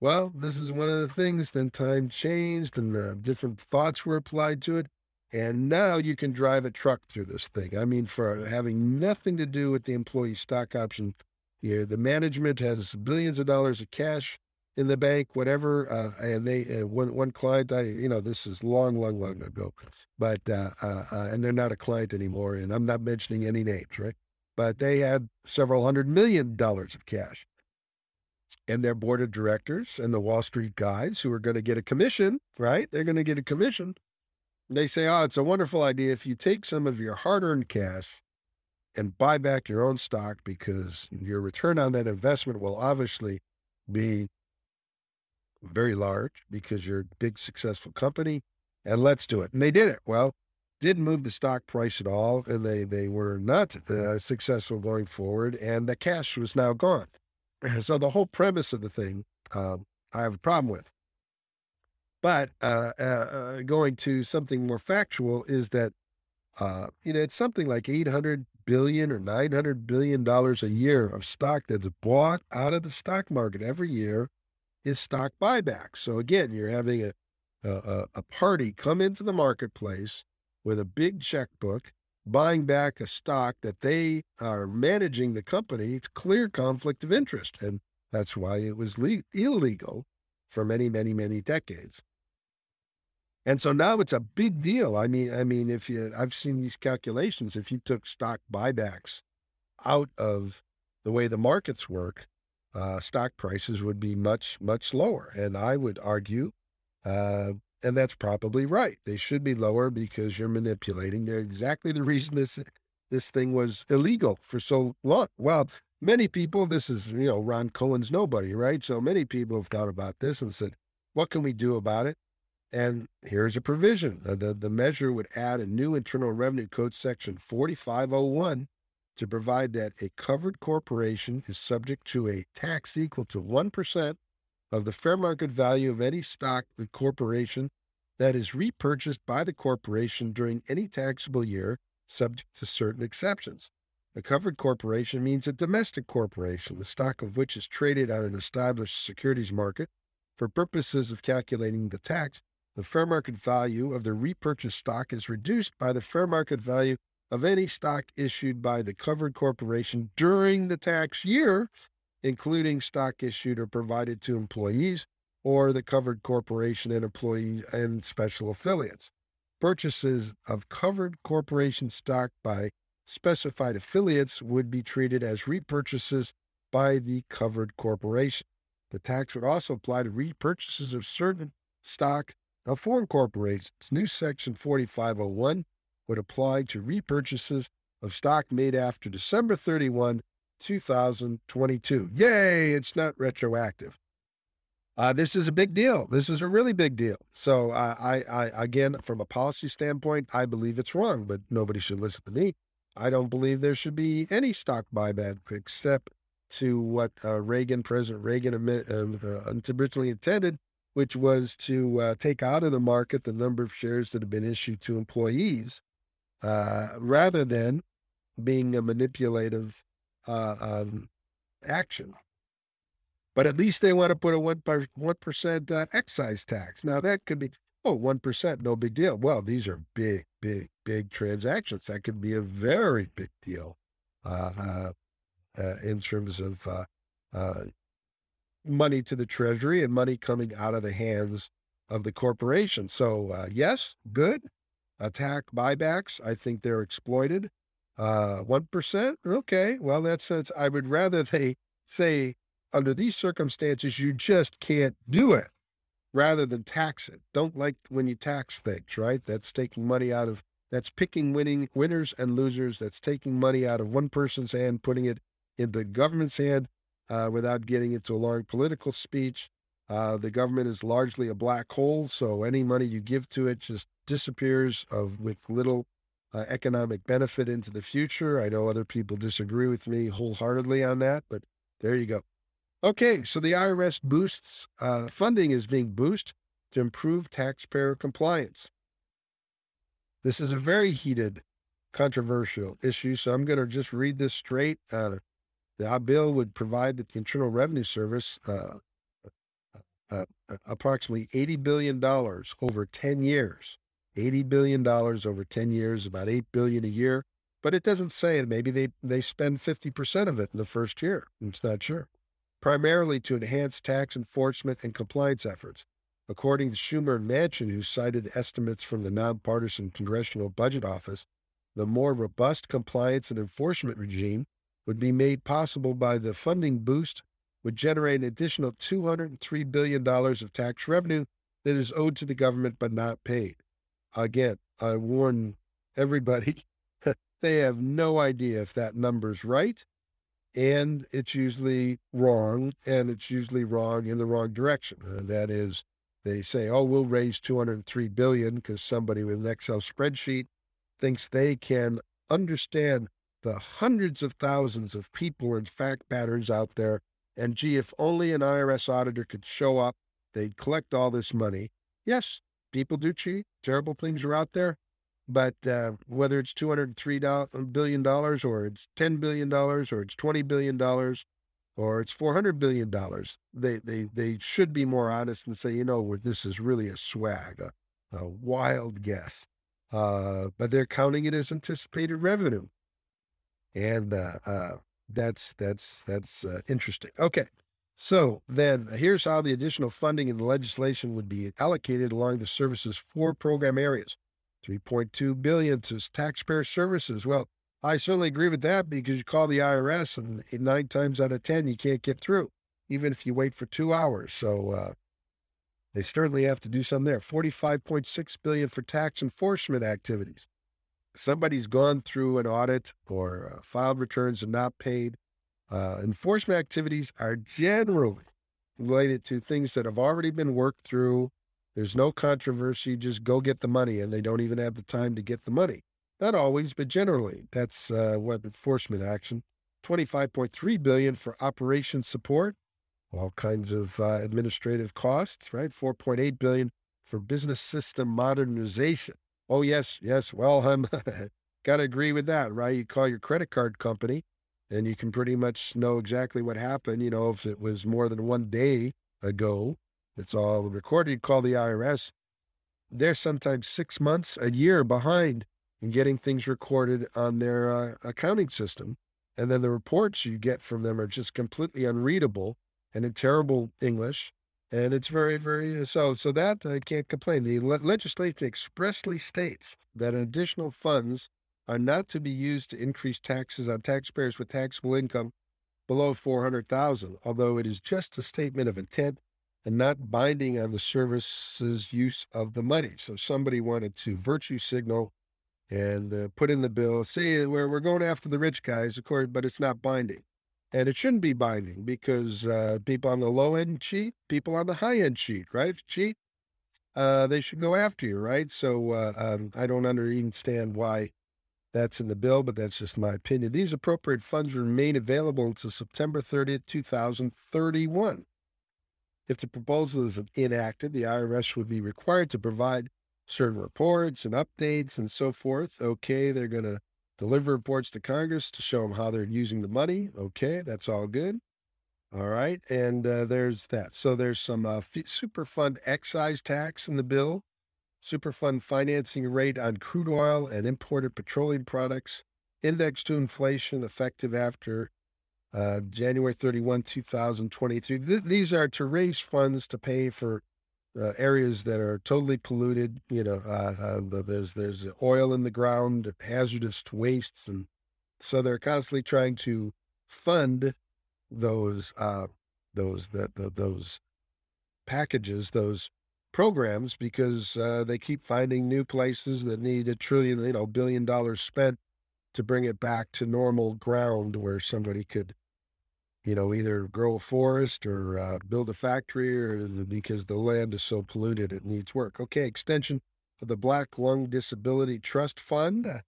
Well, this is one of the things. Then time changed and uh, different thoughts were applied to it. And now you can drive a truck through this thing. I mean, for having nothing to do with the employee stock option here, the management has billions of dollars of cash in the bank, whatever. Uh, and they, uh, one, one client, I, you know, this is long, long, long ago, but, uh, uh, uh, and they're not a client anymore. And I'm not mentioning any names, right? But they had several hundred million dollars of cash and their board of directors and the Wall Street guys who are going to get a commission, right? They're going to get a commission. They say, oh, it's a wonderful idea if you take some of your hard earned cash and buy back your own stock because your return on that investment will obviously be very large because you're a big, successful company. And let's do it. And they did it. Well, didn't move the stock price at all. And they, they were not uh, successful going forward. And the cash was now gone. So the whole premise of the thing, uh, I have a problem with. But uh, uh, uh, going to something more factual is that uh, you know it's something like eight hundred billion or nine hundred billion dollars a year of stock that's bought out of the stock market every year is stock buyback. So again, you're having a a, a party come into the marketplace with a big checkbook buying back a stock that they are managing the company, it's clear conflict of interest. And that's why it was le- illegal for many, many, many decades. And so now it's a big deal. I mean, I mean, if you, I've seen these calculations, if you took stock buybacks out of the way the markets work, uh, stock prices would be much, much lower. And I would argue uh, and that's probably right. They should be lower because you're manipulating. They're exactly the reason this this thing was illegal for so long. Well, many people, this is, you know, Ron Cohen's nobody, right? So many people have thought about this and said, what can we do about it? And here's a provision. The, the measure would add a new Internal Revenue Code section 4501 to provide that a covered corporation is subject to a tax equal to 1% of the fair market value of any stock the corporation that is repurchased by the corporation during any taxable year, subject to certain exceptions. A covered corporation means a domestic corporation, the stock of which is traded on an established securities market. For purposes of calculating the tax, the fair market value of the repurchased stock is reduced by the fair market value of any stock issued by the covered corporation during the tax year including stock issued or provided to employees or the covered corporation and employees and special affiliates. Purchases of covered corporation stock by specified affiliates would be treated as repurchases by the covered corporation. The tax would also apply to repurchases of certain stock of foreign corporations. New Section 4501 would apply to repurchases of stock made after December 31, 2022. Yay, it's not retroactive. Uh, this is a big deal. This is a really big deal. So, I, I, again, from a policy standpoint, I believe it's wrong, but nobody should listen to me. I don't believe there should be any stock buyback except to what uh, Reagan, President Reagan, uh, uh, originally intended, which was to uh, take out of the market the number of shares that have been issued to employees uh, rather than being a manipulative uh, um, action. But at least they want to put a 1%, 1% uh, excise tax. Now, that could be, oh, 1%, no big deal. Well, these are big, big, big transactions. That could be a very big deal uh, uh, in terms of money to the Treasury and money coming out of the hands of the corporation. So, yes, good. Attack buybacks. I think they're exploited. Uh, 1%? Okay. Well, that's, that's, I would rather they say, under these circumstances, you just can't do it rather than tax it. Don't like when you tax things, right? That's taking money out of, that's picking winning winners and losers. That's taking money out of one person's hand, putting it in the government's hand uh, without getting into a long political speech. Uh, the government is largely a black hole, so any money you give to it just disappears of with little uh, economic benefit into the future. I know other people disagree with me wholeheartedly on that, but there you go. Okay, so the IRS boosts uh, funding is being boosted to improve taxpayer compliance. This is a very heated, controversial issue, so I'm going to just read this straight. Uh, the bill would provide the Internal Revenue Service uh, uh, uh approximately $80 billion over 10 years $80 billion over 10 years, about 8 billion a year. But it doesn't say maybe they, they spend 50% of it in the first year. It's not sure. Primarily to enhance tax enforcement and compliance efforts. According to Schumer and Manchin, who cited estimates from the nonpartisan Congressional Budget Office, the more robust compliance and enforcement regime would be made possible by the funding boost would generate an additional $203 billion of tax revenue that is owed to the government but not paid. Again, I warn everybody, they have no idea if that number's right. And it's usually wrong, and it's usually wrong in the wrong direction. And that is, they say, "Oh, we'll raise 203 billion because somebody with an Excel spreadsheet thinks they can understand the hundreds of thousands of people and fact patterns out there. And gee, if only an IRS auditor could show up, they'd collect all this money. Yes, people do cheat. Terrible things are out there. But uh, whether it's $203 billion or it's $10 billion or it's $20 billion or it's $400 billion, they, they, they should be more honest and say, you know, this is really a swag, a, a wild guess. Uh, but they're counting it as anticipated revenue. And uh, uh that's, that's, that's uh, interesting. Okay. So then here's how the additional funding in the legislation would be allocated along the service's four program areas. 3.2 billion to taxpayer services. Well, I certainly agree with that because you call the IRS and nine times out of 10, you can't get through, even if you wait for two hours. So uh, they certainly have to do something there. 45.6 billion for tax enforcement activities. Somebody's gone through an audit or uh, filed returns and not paid uh, enforcement activities are generally related to things that have already been worked through. There's no controversy. Just go get the money, and they don't even have the time to get the money. Not always, but generally, that's uh, what enforcement action. 25.3 billion for operation support, all kinds of uh, administrative costs, right? 4.8 billion for business system modernization. Oh yes, yes. Well, I'm got to agree with that, right? You call your credit card company and you can pretty much know exactly what happened. You know, if it was more than one day ago, it's all recorded. You call the IRS. They're sometimes six months, a year behind in getting things recorded on their uh, accounting system. And then the reports you get from them are just completely unreadable and in terrible English. And it's very, very uh, so. So that I can't complain. The le- legislation expressly states that additional funds are not to be used to increase taxes on taxpayers with taxable income below 400,000, although it is just a statement of intent and not binding on the service's use of the money. So somebody wanted to virtue signal and uh, put in the bill, say we're, we're going after the rich guys, of course, but it's not binding. And it shouldn't be binding because uh, people on the low end cheat, people on the high end cheat, right? Cheat, uh, they should go after you, right? So uh, um, I don't understand why that's in the bill, but that's just my opinion. These appropriate funds remain available until September 30th, 2031. If the proposal is enacted, the IRS would be required to provide certain reports and updates and so forth. Okay, they're going to deliver reports to Congress to show them how they're using the money. Okay, that's all good. All right, and uh, there's that. So there's some uh, f- Superfund excise tax in the bill, Superfund financing rate on crude oil and imported petroleum products, indexed to inflation effective after uh, January 31, 2023. Th- these are to raise funds to pay for uh, areas that are totally polluted. You know, uh, uh, there's there's oil in the ground, hazardous wastes, and so they're constantly trying to fund those uh, those that those packages, those programs, because uh, they keep finding new places that need a trillion, you know, billion dollars spent to bring it back to normal ground where somebody could you know, either grow a forest or uh, build a factory or the, because the land is so polluted it needs work. Okay, extension of the Black Lung Disability Trust Fund uh,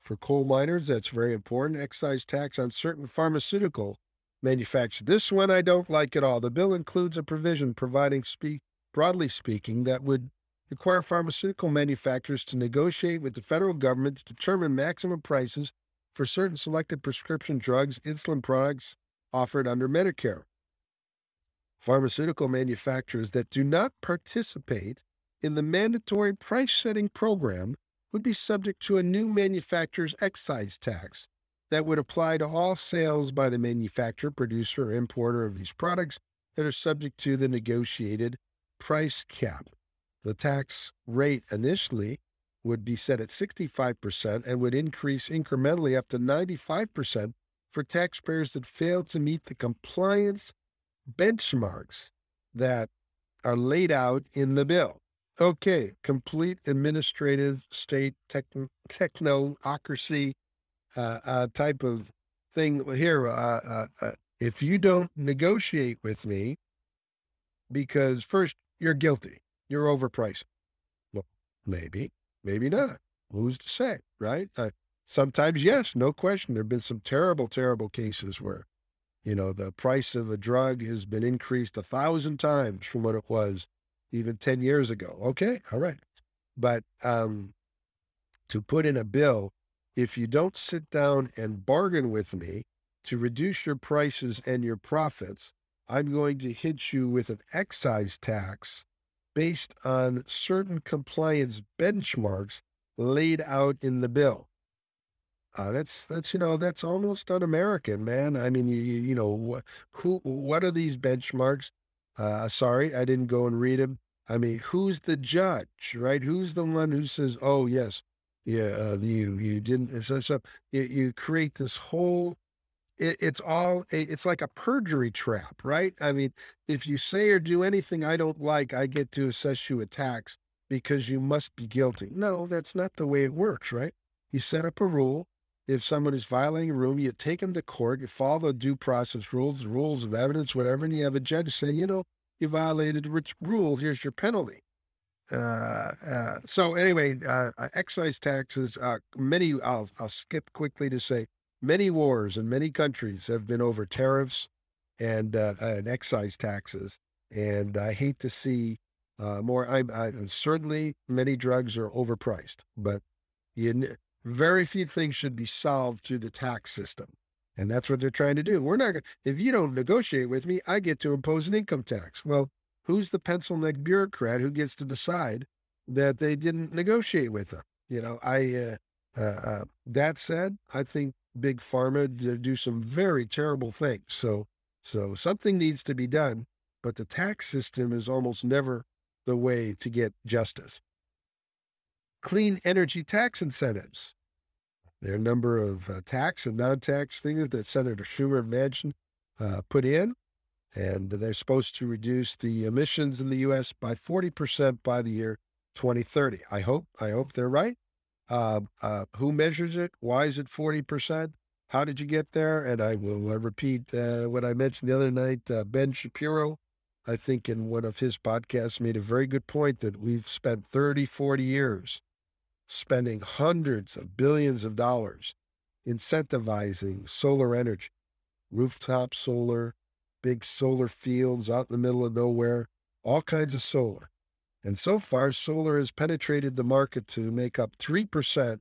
for coal miners. That's very important. Excise tax on certain pharmaceutical manufacturers. This one I don't like at all. The bill includes a provision providing, broadly speaking, that would require pharmaceutical manufacturers to negotiate with the federal government to determine maximum prices for certain selected prescription drugs, insulin products, offered under Medicare. Pharmaceutical manufacturers that do not participate in the mandatory price setting program would be subject to a new manufacturer's excise tax that would apply to all sales by the manufacturer, producer, or importer of these products that are subject to the negotiated price cap. The tax rate initially would be set at 65% and would increase incrementally up to 95% for taxpayers that fail to meet the compliance benchmarks that are laid out in the bill. Okay, complete administrative state techn- technocracy uh, uh, type of thing here. Uh, uh, uh, if you don't negotiate with me, because first you're guilty, you're overpriced. Well, maybe, maybe not. Who's to say, right? Sometimes, yes, no question. There have been some terrible, terrible cases where, you know, the price of a drug has been increased a thousand times from what it was even 10 years ago. Okay, all right. But um, to put in a bill, if you don't sit down and bargain with me to reduce your prices and your profits, I'm going to hit you with an excise tax based on certain compliance benchmarks laid out in the bill. Uh, that's that's you know that's almost un-American, man. I mean, you you, you know what who what are these benchmarks? Uh, sorry, I didn't go and read them. I mean, who's the judge, right? Who's the one who says, "Oh yes, yeah, uh, you you didn't." So, so you, you create this whole. It, it's all it's like a perjury trap, right? I mean, if you say or do anything I don't like, I get to assess you a tax because you must be guilty. No, that's not the way it works, right? You set up a rule if someone is violating a rule, you take them to court, you follow the due process rules, the rules of evidence, whatever, and you have a judge say, you know, you violated which rule, here's your penalty. Uh, uh, so anyway, uh, uh excise taxes, uh, many, I'll, I'll skip quickly to say, many wars in many countries have been over tariffs and, uh, and excise taxes. And I hate to see more, I, I, certainly many drugs are overpriced, but you, very few things should be solved through the tax system. And that's what they're trying to do. We're not, going if you don't negotiate with me, I get to impose an income tax. Well, who's the pencil neck bureaucrat who gets to decide that they didn't negotiate with them? You know, I, uh, uh, uh, that said, I think big pharma do some very terrible things. So, so something needs to be done, but the tax system is almost never the way to get justice clean energy tax incentives. There are a number of uh, tax and non tax things that Senator Schumer mentioned uh, put in, and they're supposed to reduce the emissions in the U.S. by 40% by the year 2030. I hope, I hope they're right. Uh, uh, who measures it? Why is it 40%? How did you get there? And I will uh, repeat uh, what I mentioned the other night. ben Shapiro, I think in one of his podcasts, made a very good point that we've spent 30, 40 years spending hundreds of billions of dollars incentivizing solar energy, rooftop solar, big solar fields out in the middle of nowhere, all kinds of solar. And so far, solar has penetrated the market to make up 3%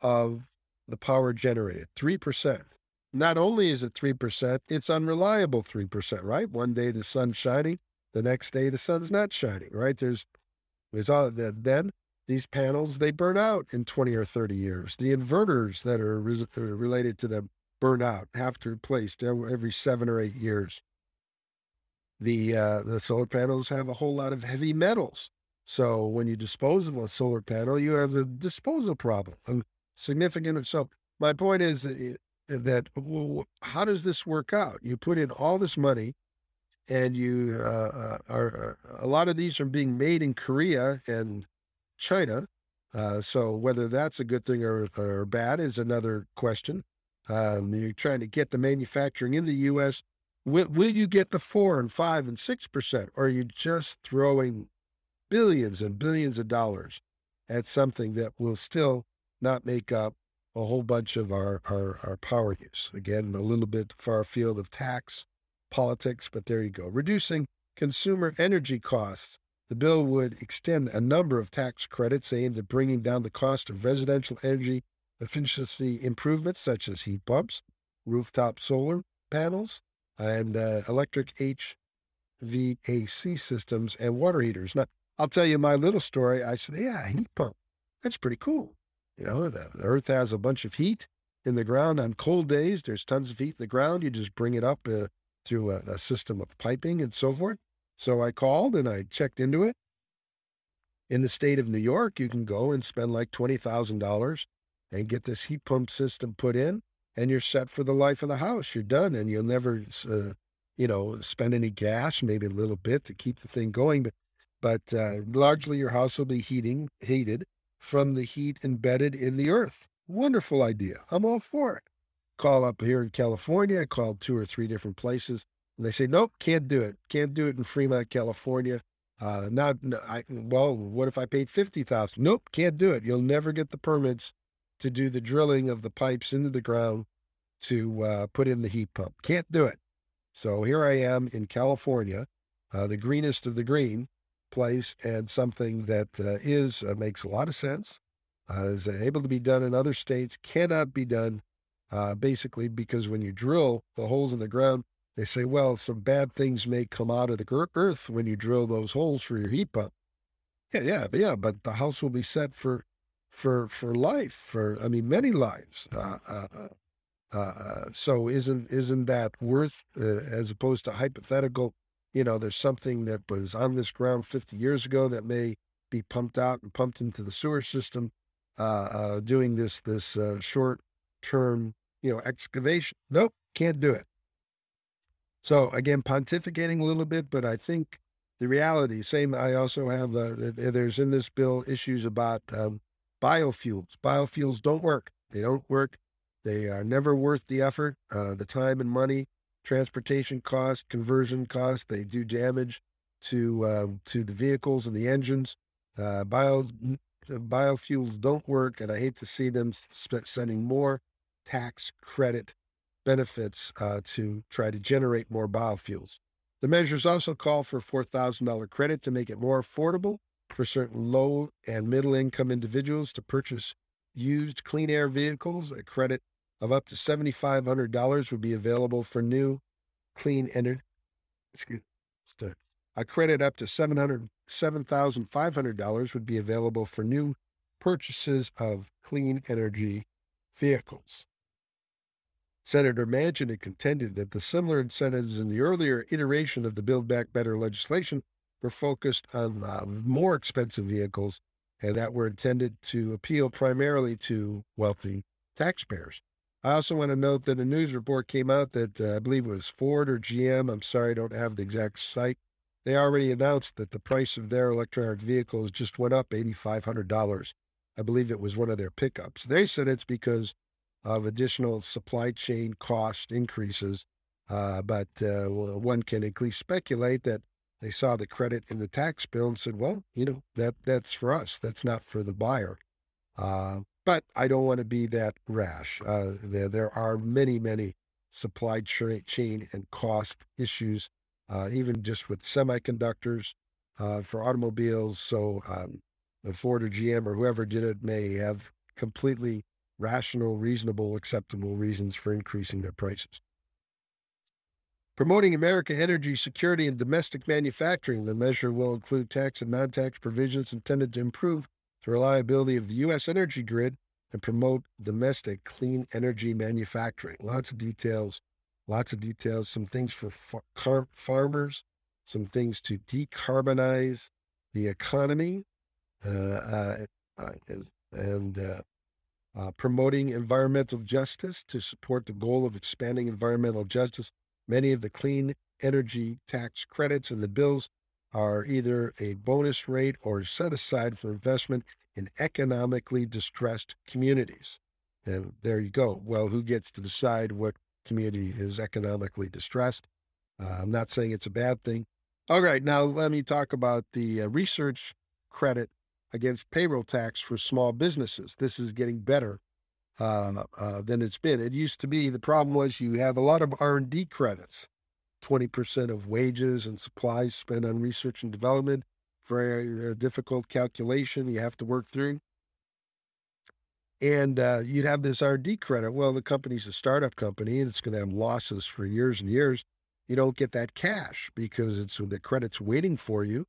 of the power generated. 3%. Not only is it 3%, it's unreliable 3%, right? One day the sun's shining, the next day the sun's not shining, right? There's, there's all that. Then these panels, they burn out in 20 or 30 years. The inverters that are re- related to them burn out, have to replace every seven or eight years. The, uh, the solar panels have a whole lot of heavy metals. So when you dispose of a solar panel, you have a disposal problem, a significant. So my point is that, that well, how does this work out? You put in all this money, and you uh, uh are uh, a lot of these are being made in Korea and China. Uh, so whether that's a good thing or, or bad is another question. Um, you're trying to get the manufacturing in the U.S. Will, will you get the four and five and six percent, or are you just throwing billions and billions of dollars at something that will still not make up a whole bunch of our, our, our power use? Again, a little bit far field of tax politics, but there you go. Reducing consumer energy costs. The bill would extend a number of tax credits aimed at bringing down the cost of residential energy efficiency improvements such as heat pumps, rooftop solar panels, and uh, electric HVAC systems and water heaters. Now, I'll tell you my little story. I said, yeah, heat pump. That's pretty cool. You know, the, the earth has a bunch of heat in the ground on cold days. There's tons of heat in the ground. You just bring it up uh, through a, a system of piping and so forth. So I called and I checked into it. In the state of New York, you can go and spend like $20,000 and get this heat pump system put in, and you're set for the life of the house. You're done, and you'll never, uh, you know, spend any gas, maybe a little bit to keep the thing going. But, but uh, largely your house will be heating heated from the heat embedded in the earth. Wonderful idea. I'm all for it. Call up here in California. I called two or three different places, and they say, nope, can't do it. Can't do it in Fremont, California. Uh, not, I, well, what if I paid 50000 Nope, can't do it. You'll never get the permits to do the drilling of the pipes into the ground to uh, put in the heat pump. Can't do it. So here I am in California, uh, the greenest of the green place, and something that uh, is uh, makes a lot of sense. Uh, is able to be done in other states, cannot be done basically because when you drill the holes in the ground, they say, well, some bad things may come out of the earth when you drill those holes for your heat pump. Yeah, yeah, yeah, but the house will be set for for for life, for I mean many lives. Uh, uh, uh, uh, so isn't isn't that worth uh, as opposed to hypothetical? You know, there's something that was on this ground 50 years ago that may be pumped out and pumped into the sewer system, uh, doing this this short term you know excavation. Nope, can't do it. So again, pontificating a little bit, but I think the reality. Same. I also have. there's in this bill issues about um, biofuels. Biofuels don't work. They don't work. They are never worth the effort, uh, the time and money, transportation cost, conversion cost. They do damage to um, to the vehicles and the engines. Uh, bio biofuels don't work, and I hate to see them sp- sending more tax credit benefits uh, to try to generate more biofuels. The measures also call for $4,000 credit to make it more affordable for certain low and middle income individuals to purchase used clean air vehicles. A credit of up to $7,500 would be available for new clean energy. Excuse me. A credit up to $7,500 would be available for new purchases of clean energy vehicles. Senator Manchin had contended that the similar incentives in the earlier iteration of the Build Back Better legislation were focused on uh, more expensive vehicles and that were intended to appeal primarily to wealthy taxpayers. I also want to note that a news report came out that uh, I believe it was Ford or GM. I'm sorry, I don't have the exact site. They already announced that the price of their electronic vehicles just went up $8,500. I believe it was one of their pickups. They said it's because of additional supply chain cost increases. Uh, but uh, one can at least speculate that they saw the credit in the tax bill and said, well, you know, that that's for us. That's not for the buyer. Uh, but I don't want to be that rash. Uh, there, there are many, many supply chain and cost issues, uh, even just with semiconductors uh, for automobiles. So um, Ford or GM or whoever did it may have completely rational, reasonable, acceptable reasons for increasing their prices. Promoting American energy security and domestic manufacturing, the measure will include tax and non tax provisions intended to improve the reliability of the U.S. energy grid and promote domestic clean energy manufacturing. Lots of details, lots of details, some things for far- farmers, some things to decarbonize the economy, uh, uh, and uh, uh, promoting environmental justice to support the goal of expanding environmental justice Many of the clean energy tax credits in the bills are either a bonus rate or set aside for investment in economically distressed communities. And there you go. Well, who gets to decide what community is economically distressed? Uh, I'm not saying it's a bad thing. All right, now let me talk about the uh, research credit against payroll tax for small businesses. This is getting better uh, uh, than it's been. It used to be the problem was you have a lot of R and D credits, twenty percent of wages and supplies spent on research and development. Very uh, difficult calculation you have to work through. And uh, you'd have this R and D credit. Well, the company's a startup company and it's going to have losses for years and years. You don't get that cash because it's the credit's waiting for you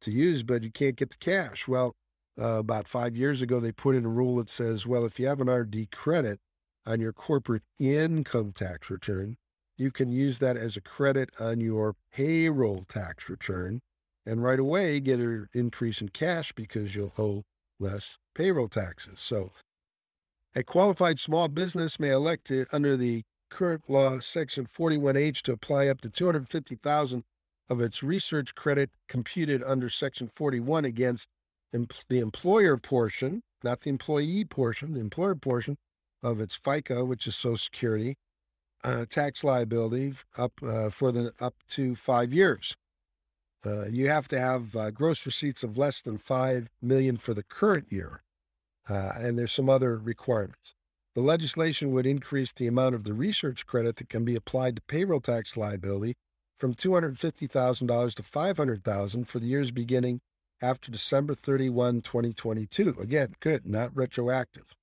to use, but you can't get the cash. Well, uh, about five years ago, they put in a rule that says, well, if you have an RD credit on your corporate income tax return, you can use that as a credit on your payroll tax return and right away get an increase in cash because you'll owe less payroll taxes. So a qualified small business may elect to, under the current law, Section 41H, to apply up to 250000 of its research credit computed under Section 41 against the employer portion, not the employee portion, the employer portion of its FICA, which is Social Security, uh, tax liability up uh, for the up to five years. Uh, you have to have uh, gross receipts of less than five million for the current year, uh, and there's some other requirements. The legislation would increase the amount of the research credit that can be applied to payroll tax liability from $250,000 to $500,000 for the years beginning after December 31, 2022. Again, good, not retroactive.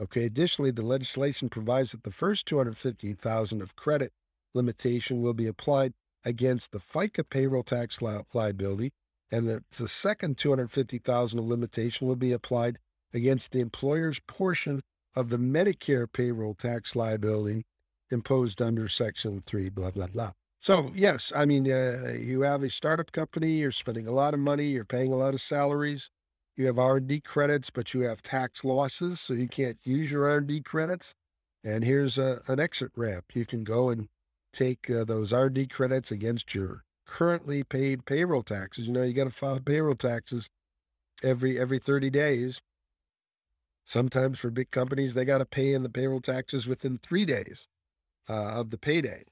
Okay, additionally, the legislation provides that the first 250,000 of credit limitation will be applied against the FICA payroll tax li- liability, and that the second 250,000 of limitation will be applied against the employer's portion of the Medicare payroll tax liability imposed under Section 3, blah, blah, blah. So yes, I mean, uh, you have a startup company. You're spending a lot of money. You're paying a lot of salaries. You have R and D credits, but you have tax losses, so you can't use your R and D credits. And here's a, an exit ramp. You can go and take uh, those R and D credits against your currently paid payroll taxes. You know, you got to file payroll taxes every every 30 days. Sometimes for big companies, they got to pay in the payroll taxes within three days uh, of the payday.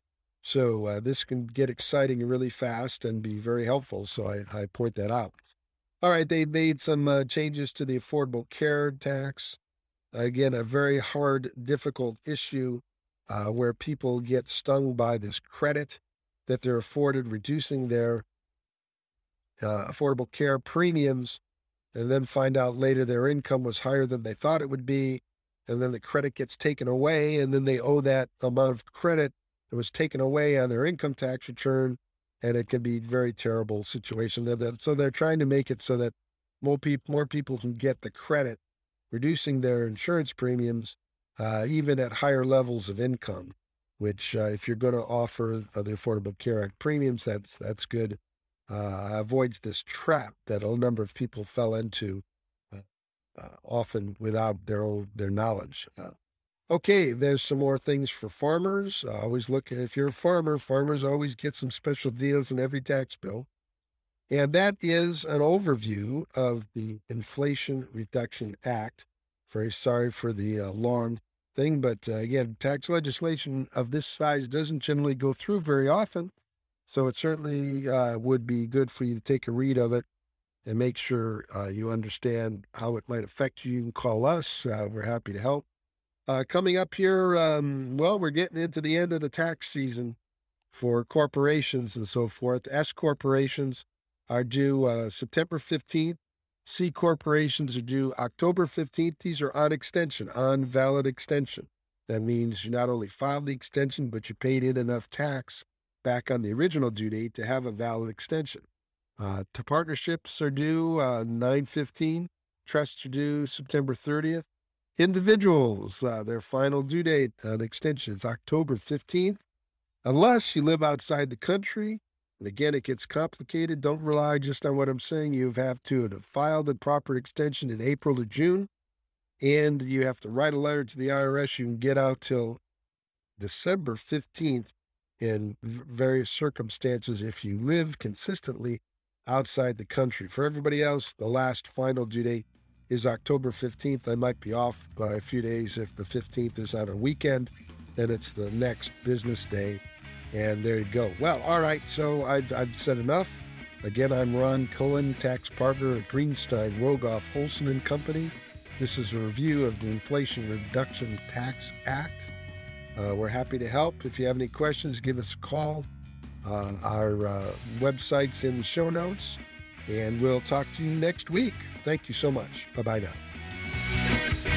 So uh, this can get exciting really fast and be very helpful. So I, I point that out. All right, they made some uh, changes to the Affordable Care Tax. Again, a very hard, difficult issue uh, where people get stung by this credit that they're afforded, reducing their uh, affordable care premiums, and then find out later their income was higher than they thought it would be. And then the credit gets taken away, and then they owe that amount of credit it was taken away on their income tax return, and it can be a very terrible situation. So they're trying to make it so that more people more people can get the credit, reducing their insurance premiums, uh, even at higher levels of income. Which, uh, if you're going to offer uh, the Affordable Care Act premiums, that's that's good. Uh, avoids this trap that a number of people fell into, uh, uh, often without their own their knowledge. Okay, there's some more things for farmers. Uh, always look, if you're a farmer, farmers always get some special deals in every tax bill. And that is an overview of the Inflation Reduction Act. Very sorry for the uh, long thing, but uh, again, tax legislation of this size doesn't generally go through very often. So it certainly uh, would be good for you to take a read of it and make sure uh, you understand how it might affect you. You can call us. Uh, we're happy to help. Uh, coming up here, um, well, we're getting into the end of the tax season for corporations and so forth. S corporations are due uh, September 15th. C corporations are due October 15th. These are on extension, on valid extension. That means you not only filed the extension, but you paid in enough tax back on the original due date to have a valid extension. Uh, to partnerships are due uh, 915. Trusts are due September 30th. Individuals, uh, their final due date on extension is October 15th. Unless you live outside the country, and again, it gets complicated. Don't rely just on what I'm saying. You have to filed the proper extension in April or June, and you have to write a letter to the IRS. You can get out till December 15th in various circumstances if you live consistently outside the country. For everybody else, the last final due date is October 15th. I might be off by a few days if the 15th is on a weekend, then it's the next business day. And there you go. Well, all right. So I've, I've said enough. Again, I'm Ron Cohen, tax partner at Greenstein, Rogoff, Olsen and Company. This is a review of the Inflation Reduction Tax Act. Uh, we're happy to help. If you have any questions, give us a call. Uh, our uh, website's in the show notes, and we'll talk to you next week. Thank you so much. Bye bye now.